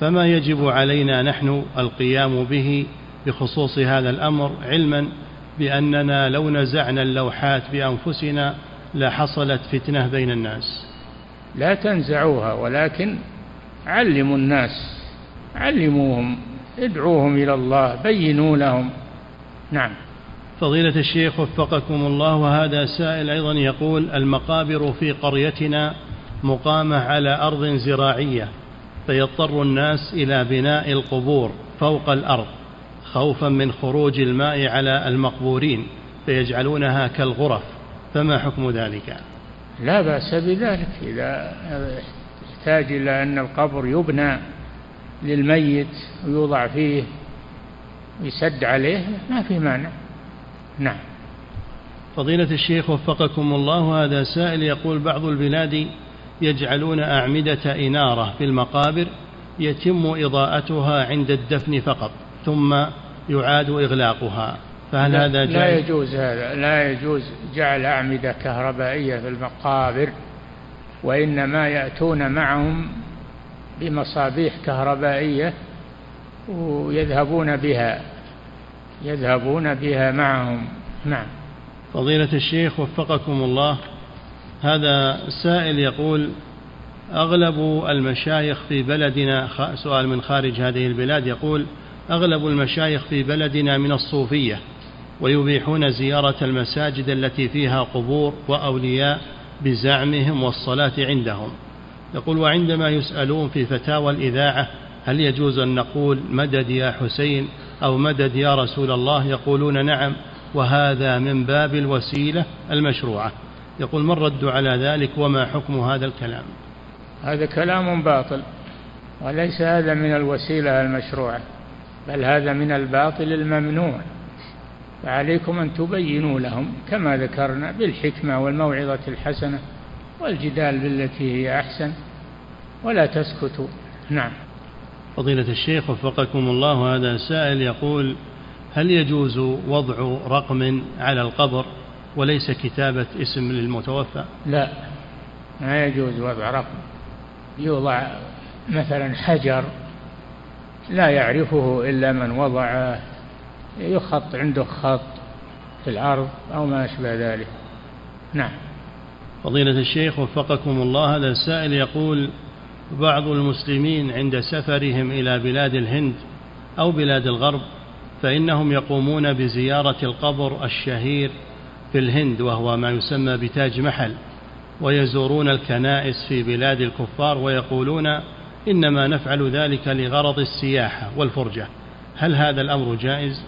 فما يجب علينا نحن القيام به بخصوص هذا الأمر علما بأننا لو نزعنا اللوحات بأنفسنا لحصلت فتنة بين الناس. لا تنزعوها ولكن علموا الناس علموهم ادعوهم إلى الله بينوا لهم. نعم. فضيلة الشيخ وفقكم الله وهذا سائل أيضا يقول المقابر في قريتنا مقامة على أرض زراعية فيضطر الناس إلى بناء القبور فوق الأرض خوفا من خروج الماء على المقبورين فيجعلونها كالغرف. فما حكم ذلك؟ لا بأس بذلك إذا يحتاج إلى أن القبر يبنى. للميت ويوضع فيه يسد عليه ما في مانع نعم فضيلة الشيخ وفقكم الله هذا سائل يقول بعض البلاد يجعلون أعمدة إنارة في المقابر يتم إضاءتها عند الدفن فقط ثم يعاد إغلاقها فهل لا هذا جائز؟ لا يجوز هذا لا يجوز جعل أعمدة كهربائية في المقابر وإنما يأتون معهم بمصابيح كهربائية ويذهبون بها يذهبون بها معهم. نعم. فضيلة الشيخ وفقكم الله هذا سائل يقول أغلب المشايخ في بلدنا سؤال من خارج هذه البلاد يقول أغلب المشايخ في بلدنا من الصوفية ويبيحون زيارة المساجد التي فيها قبور وأولياء بزعمهم والصلاة عندهم. يقول وعندما يسألون في فتاوى الإذاعة هل يجوز أن نقول مدد يا حسين أو مدد يا رسول الله يقولون نعم وهذا من باب الوسيلة المشروعة. يقول ما الرد على ذلك وما حكم هذا الكلام؟ هذا كلام باطل وليس هذا من الوسيلة المشروعة بل هذا من الباطل الممنوع. فعليكم أن تبينوا لهم كما ذكرنا بالحكمة والموعظة الحسنة. والجدال بالتي هي أحسن ولا تسكتوا. نعم. فضيلة الشيخ وفقكم الله هذا سائل يقول هل يجوز وضع رقم على القبر وليس كتابة اسم للمتوفى؟ لا ما يجوز وضع رقم. يوضع مثلا حجر لا يعرفه إلا من وضعه يخط عنده خط في الأرض أو ما أشبه ذلك. نعم. فضيلة الشيخ وفقكم الله هذا السائل يقول بعض المسلمين عند سفرهم إلى بلاد الهند أو بلاد الغرب فإنهم يقومون بزيارة القبر الشهير في الهند وهو ما يسمى بتاج محل ويزورون الكنائس في بلاد الكفار ويقولون إنما نفعل ذلك لغرض السياحة والفرجة هل هذا الأمر جائز؟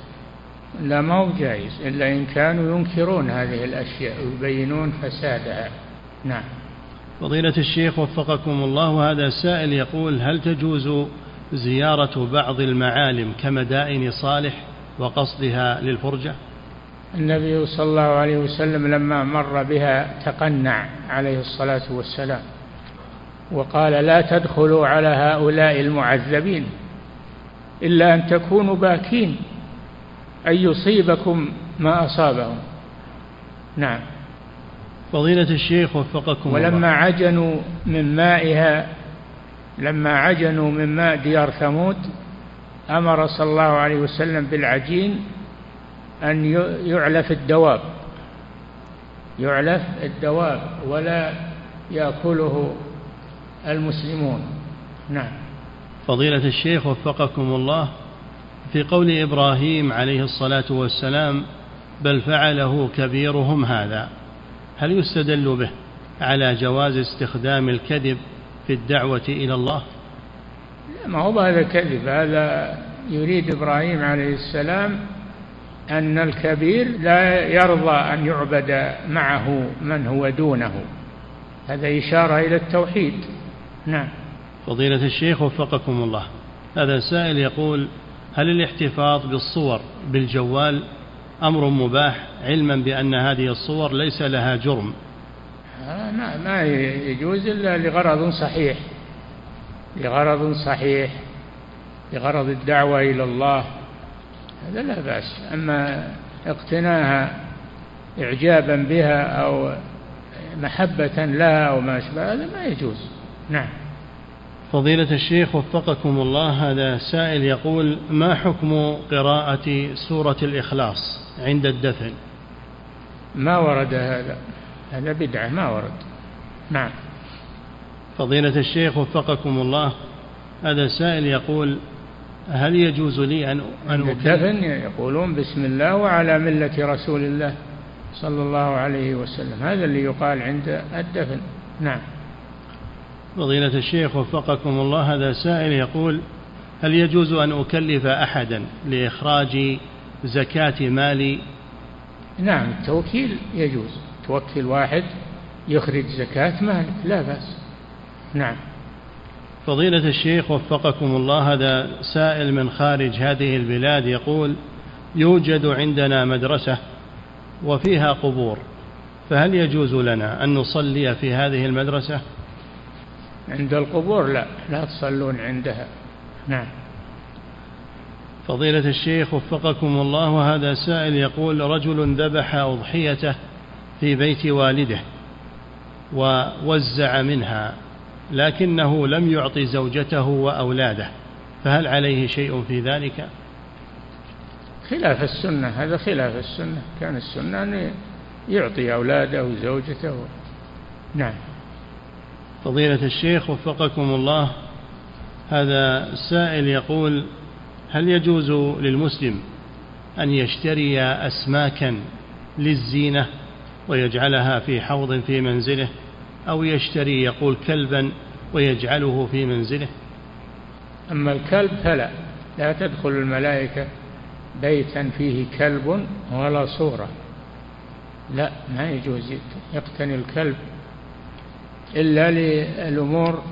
لا ما هو جائز إلا إن كانوا ينكرون هذه الأشياء ويبينون فسادها نعم. فضيلة الشيخ وفقكم الله هذا سائل يقول هل تجوز زيارة بعض المعالم كمدائن صالح وقصدها للفرجة؟ النبي صلى الله عليه وسلم لما مر بها تقنع عليه الصلاة والسلام وقال لا تدخلوا على هؤلاء المعذبين إلا أن تكونوا باكين أن يصيبكم ما أصابهم. نعم. فضيلة الشيخ وفقكم ولما الله. عجنوا من مائها لما عجنوا من ماء ديار ثمود أمر صلى الله عليه وسلم بالعجين أن يعلف الدواب. يعلف الدواب ولا يأكله المسلمون. نعم. فضيلة الشيخ وفقكم الله في قول إبراهيم عليه الصلاة والسلام بل فعله كبيرهم هذا. هل يستدل به على جواز استخدام الكذب في الدعوة إلى الله؟ ما هو هذا كذب هذا يريد إبراهيم عليه السلام أن الكبير لا يرضى أن يعبد معه من هو دونه. هذا إشارة إلى التوحيد. نعم. فضيلة الشيخ وفقكم الله. هذا سائل يقول هل الاحتفاظ بالصور بالجوال أمر مباح علما بأن هذه الصور ليس لها جرم. آه ما, ما يجوز إلا لغرض صحيح. لغرض صحيح لغرض الدعوة إلى الله. هذا لا بأس. أما اقتناها إعجابا بها أو محبة لها أو ما أشبه هذا ما يجوز. نعم. فضيلة الشيخ وفقكم الله هذا سائل يقول ما حكم قراءة سورة الإخلاص عند الدفن؟ ما ورد هذا. هذا بدعة ما ورد. نعم. فضيلة الشيخ وفقكم الله هذا سائل يقول هل يجوز لي أن أن الدفن يقولون بسم الله وعلى ملة رسول الله صلى الله عليه وسلم. هذا اللي يقال عند الدفن. نعم. فضيلة الشيخ وفقكم الله هذا سائل يقول هل يجوز أن أكلف أحدا لإخراج زكاة مالي؟ نعم التوكيل يجوز. توكل واحد يخرج زكاة مالك لا بأس. نعم. فضيلة الشيخ وفقكم الله هذا سائل من خارج هذه البلاد يقول يوجد عندنا مدرسة وفيها قبور فهل يجوز لنا أن نصلي في هذه المدرسة؟ عند القبور؟ لا لا تصلون عندها. نعم. فضيلة الشيخ وفقكم الله وهذا سائل يقول رجل ذبح أضحيته في بيت والده ووزع منها لكنه لم يعط زوجته وأولاده فهل عليه شيء في ذلك؟ خلاف السنة هذا خلاف السنة. كان السنة أن يعطي أولاده وزوجته. نعم. فضيلة الشيخ وفقكم الله هذا سائل يقول هل يجوز للمسلم أن يشتري أسماكا للزينة ويجعلها في حوض في منزله أو يشتري يقول كلبا ويجعله في منزله؟ أما الكلب فلا لا تدخل الملائكة بيتا فيه كلب ولا صورة. لا ما يجوز يقتني الكلب إلا للأمور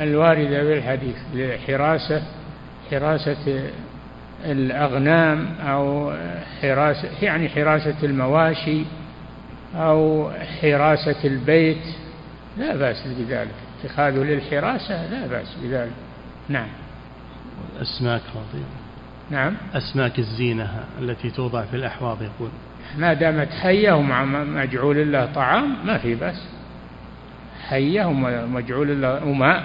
الواردة بالحديث لحراسة حراسة الأغنام أو حراسة يعني حراسة المواشي أو حراسة البيت. لا بأس بذلك. اتخاذه للحراسة لا بأس بذلك. نعم. الأسماك رضي نعم. أسماك الزينة التي توضع في الأحواض يقول. ما دامت حية ومع مجعول له طعام ما في بأس. حية ومجعول وماء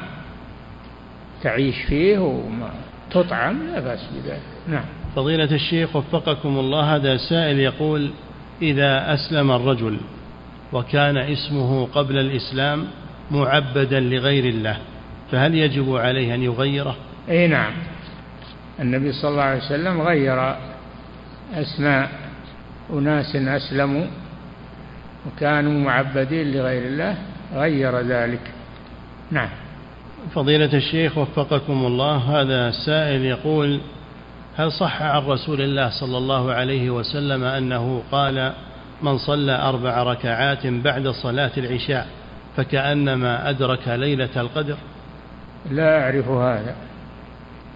تعيش فيه وما تطعم لا بأس بذلك. نعم. فضيلة الشيخ وفقكم الله هذا سائل يقول إذا أسلم الرجل وكان اسمه قبل الإسلام معبدا لغير الله فهل يجب عليه أن يغيره؟ أي نعم. النبي صلى الله عليه وسلم غير أسماء أناس أسلموا وكانوا معبدين لغير الله غير ذلك. نعم. فضيلة الشيخ وفقكم الله هذا سائل يقول هل صح عن رسول الله صلى الله عليه وسلم أنه قال من صلى أربع ركعات بعد صلاة العشاء فكأنما أدرك ليلة القدر لا أعرف هذا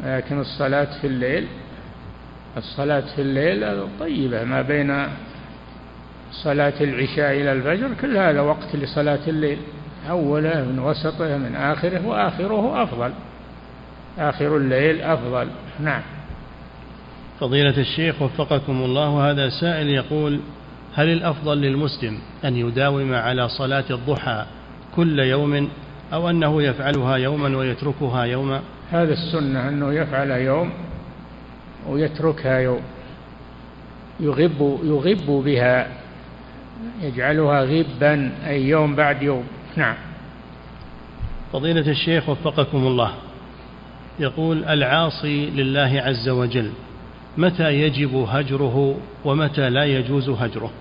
لكن الصلاة في الليل الصلاة في الليل طيبة ما بين صلاة العشاء إلى الفجر كل هذا وقت لصلاة الليل أوله من وسطه من آخره وآخره أفضل. آخر الليل أفضل. نعم. فضيلة الشيخ وفقكم الله هذا سائل يقول هل الأفضل للمسلم أن يداوم على صلاة الضحى كل يوم أو أنه يفعلها يوما ويتركها يوما؟ هذا السنة أنه يفعل يوم ويتركها يوم يغب يغب بها يجعلها غبا أي يوم بعد يوم. نعم. فضيلة الشيخ وفقكم الله. يقول العاصي لله عز وجل متى يجب هجره ومتى لا يجوز هجره؟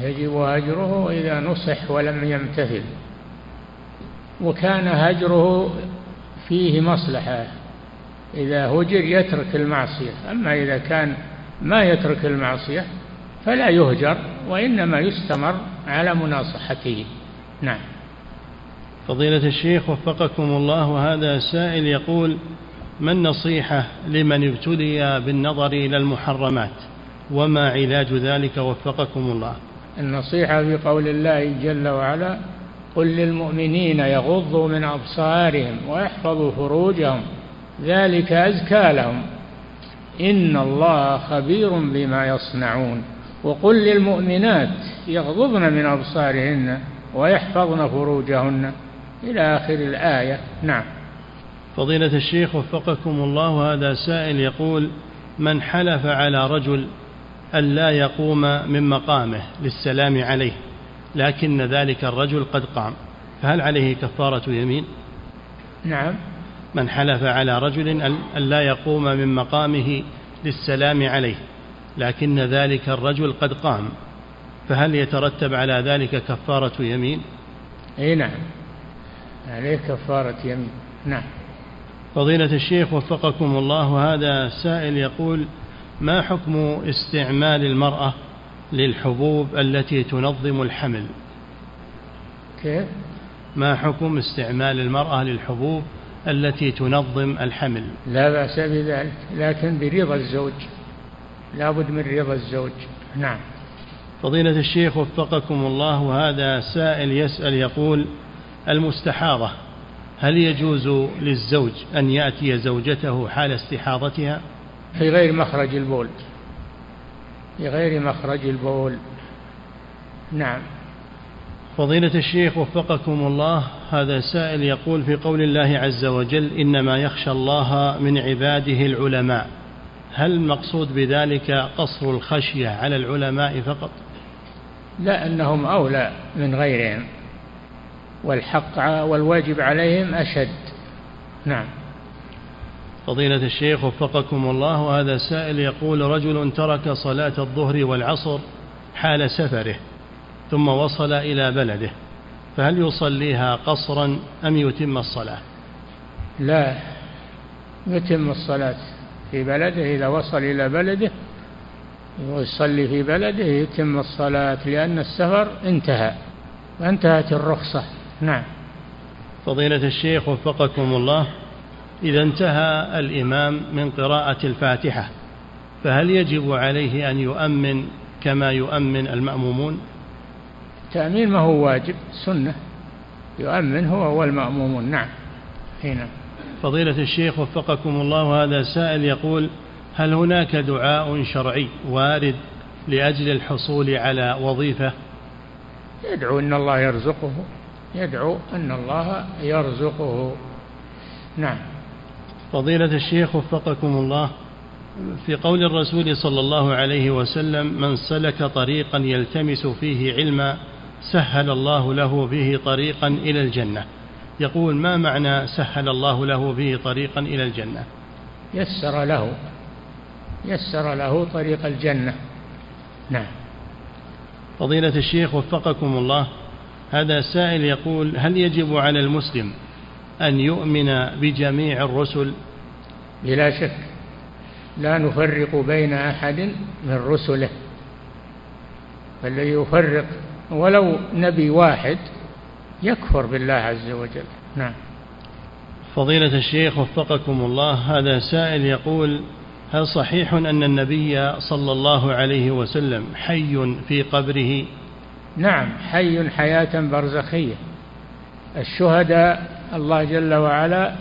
يجب هجره إذا نصح ولم يمتثل. وكان هجره فيه مصلحة. إذا هجر يترك المعصية. أما إذا كان ما يترك المعصية فلا يهجر وإنما يستمر على مناصحته. نعم. فضيلة الشيخ وفقكم الله هذا سائل يقول ما النصيحة لمن ابتلي بالنظر إلى المحرمات؟ وما علاج ذلك؟ وفقكم الله. النصيحة في قول الله جل وعلا قل للمؤمنين يغضوا من أبصارهم ويحفظوا فروجهم ذلك أزكى لهم. إن الله خبير بما يصنعون. وقل للمؤمنات يغضضن من أبصارهن ويحفظن فروجهن. إلى آخر الآية. نعم. فضيلة الشيخ وفقكم الله هذا سائل يقول من حلف على رجل أن لا يقوم من مقامه للسلام عليه لكن ذلك الرجل قد قام فهل عليه كفارة يمين؟ نعم. من حلف على رجل أن لا يقوم من مقامه للسلام عليه لكن ذلك الرجل قد قام فهل يترتب على ذلك كفارة يمين؟ أي نعم عليه كفارة يمين نعم. فضيلة الشيخ وفقكم الله هذا سائل يقول ما حكم استعمال المرأة للحبوب التي تنظم الحمل؟ كيف؟ ما حكم استعمال المرأة للحبوب التي تنظم الحمل؟ لا بأس بذلك لكن برضا الزوج. لا بد من رضا الزوج. نعم. فضيلة الشيخ وفقكم الله هذا سائل يسأل يقول المستحاضة هل يجوز للزوج أن يأتي زوجته حال استحاضتها؟ في غير مخرج البول. في غير مخرج البول. نعم. فضيلة الشيخ وفقكم الله هذا سائل يقول في قول الله عز وجل إنما يخشى الله من عباده العلماء. هل المقصود بذلك قصر الخشية على العلماء فقط؟ لا أنهم أولى من غيرهم والحق والواجب عليهم أشد. نعم. فضيلة الشيخ وفقكم الله وهذا سائل يقول رجل ترك صلاة الظهر والعصر حال سفره ثم وصل إلى بلده فهل يصليها قصرا أم يتم الصلاة؟ لا يتم الصلاة. في بلده إذا وصل إلى بلده ويصلي في بلده يتم الصلاة لأن السفر انتهى وانتهت الرخصة. نعم. فضيلة الشيخ وفقكم الله إذا انتهى الإمام من قراءة الفاتحة فهل يجب عليه أن يؤمن كما يؤمن المأمومون؟ التأمين ما هو واجب سنة يؤمن هو والمأمومون. نعم. هنا. فضيلة الشيخ وفقكم الله هذا سائل يقول هل هناك دعاء شرعي وارد لأجل الحصول على وظيفة؟ يدعو أن الله يرزقه. يدعو أن الله يرزقه. نعم. فضيلة الشيخ وفقكم الله في قول الرسول صلى الله عليه وسلم من سلك طريقا يلتمس فيه علما سهل الله له به طريقا إلى الجنة. يقول ما معنى سهل الله له به طريقا إلى الجنة؟ يسر له يسر له طريق الجنة. نعم. فضيلة الشيخ وفقكم الله هذا سائل يقول هل يجب على المسلم أن يؤمن بجميع الرسل؟ بلا شك. لا نفرق بين أحد من رسله فالذي يفرق. ولو نبي واحد يكفر بالله عز وجل. نعم. فضيلة الشيخ وفقكم الله هذا سائل يقول هل صحيح أن النبي صلى الله عليه وسلم حي في قبره؟ نعم حي حياة برزخية. الشهداء الله جل وعلا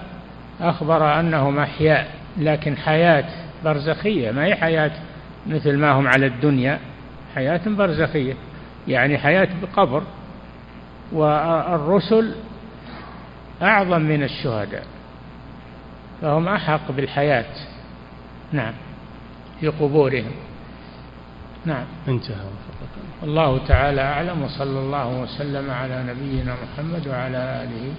أخبر أنهم أحياء لكن حياة برزخية ما هي حياة مثل ما هم على الدنيا حياة برزخية. يعني حياة بقبر. والرسل أعظم من الشهداء فهم أحق بالحياة نعم في قبورهم نعم. انتهى الله تعالى أعلم وصلى الله وسلم على نبينا محمد وعلى آله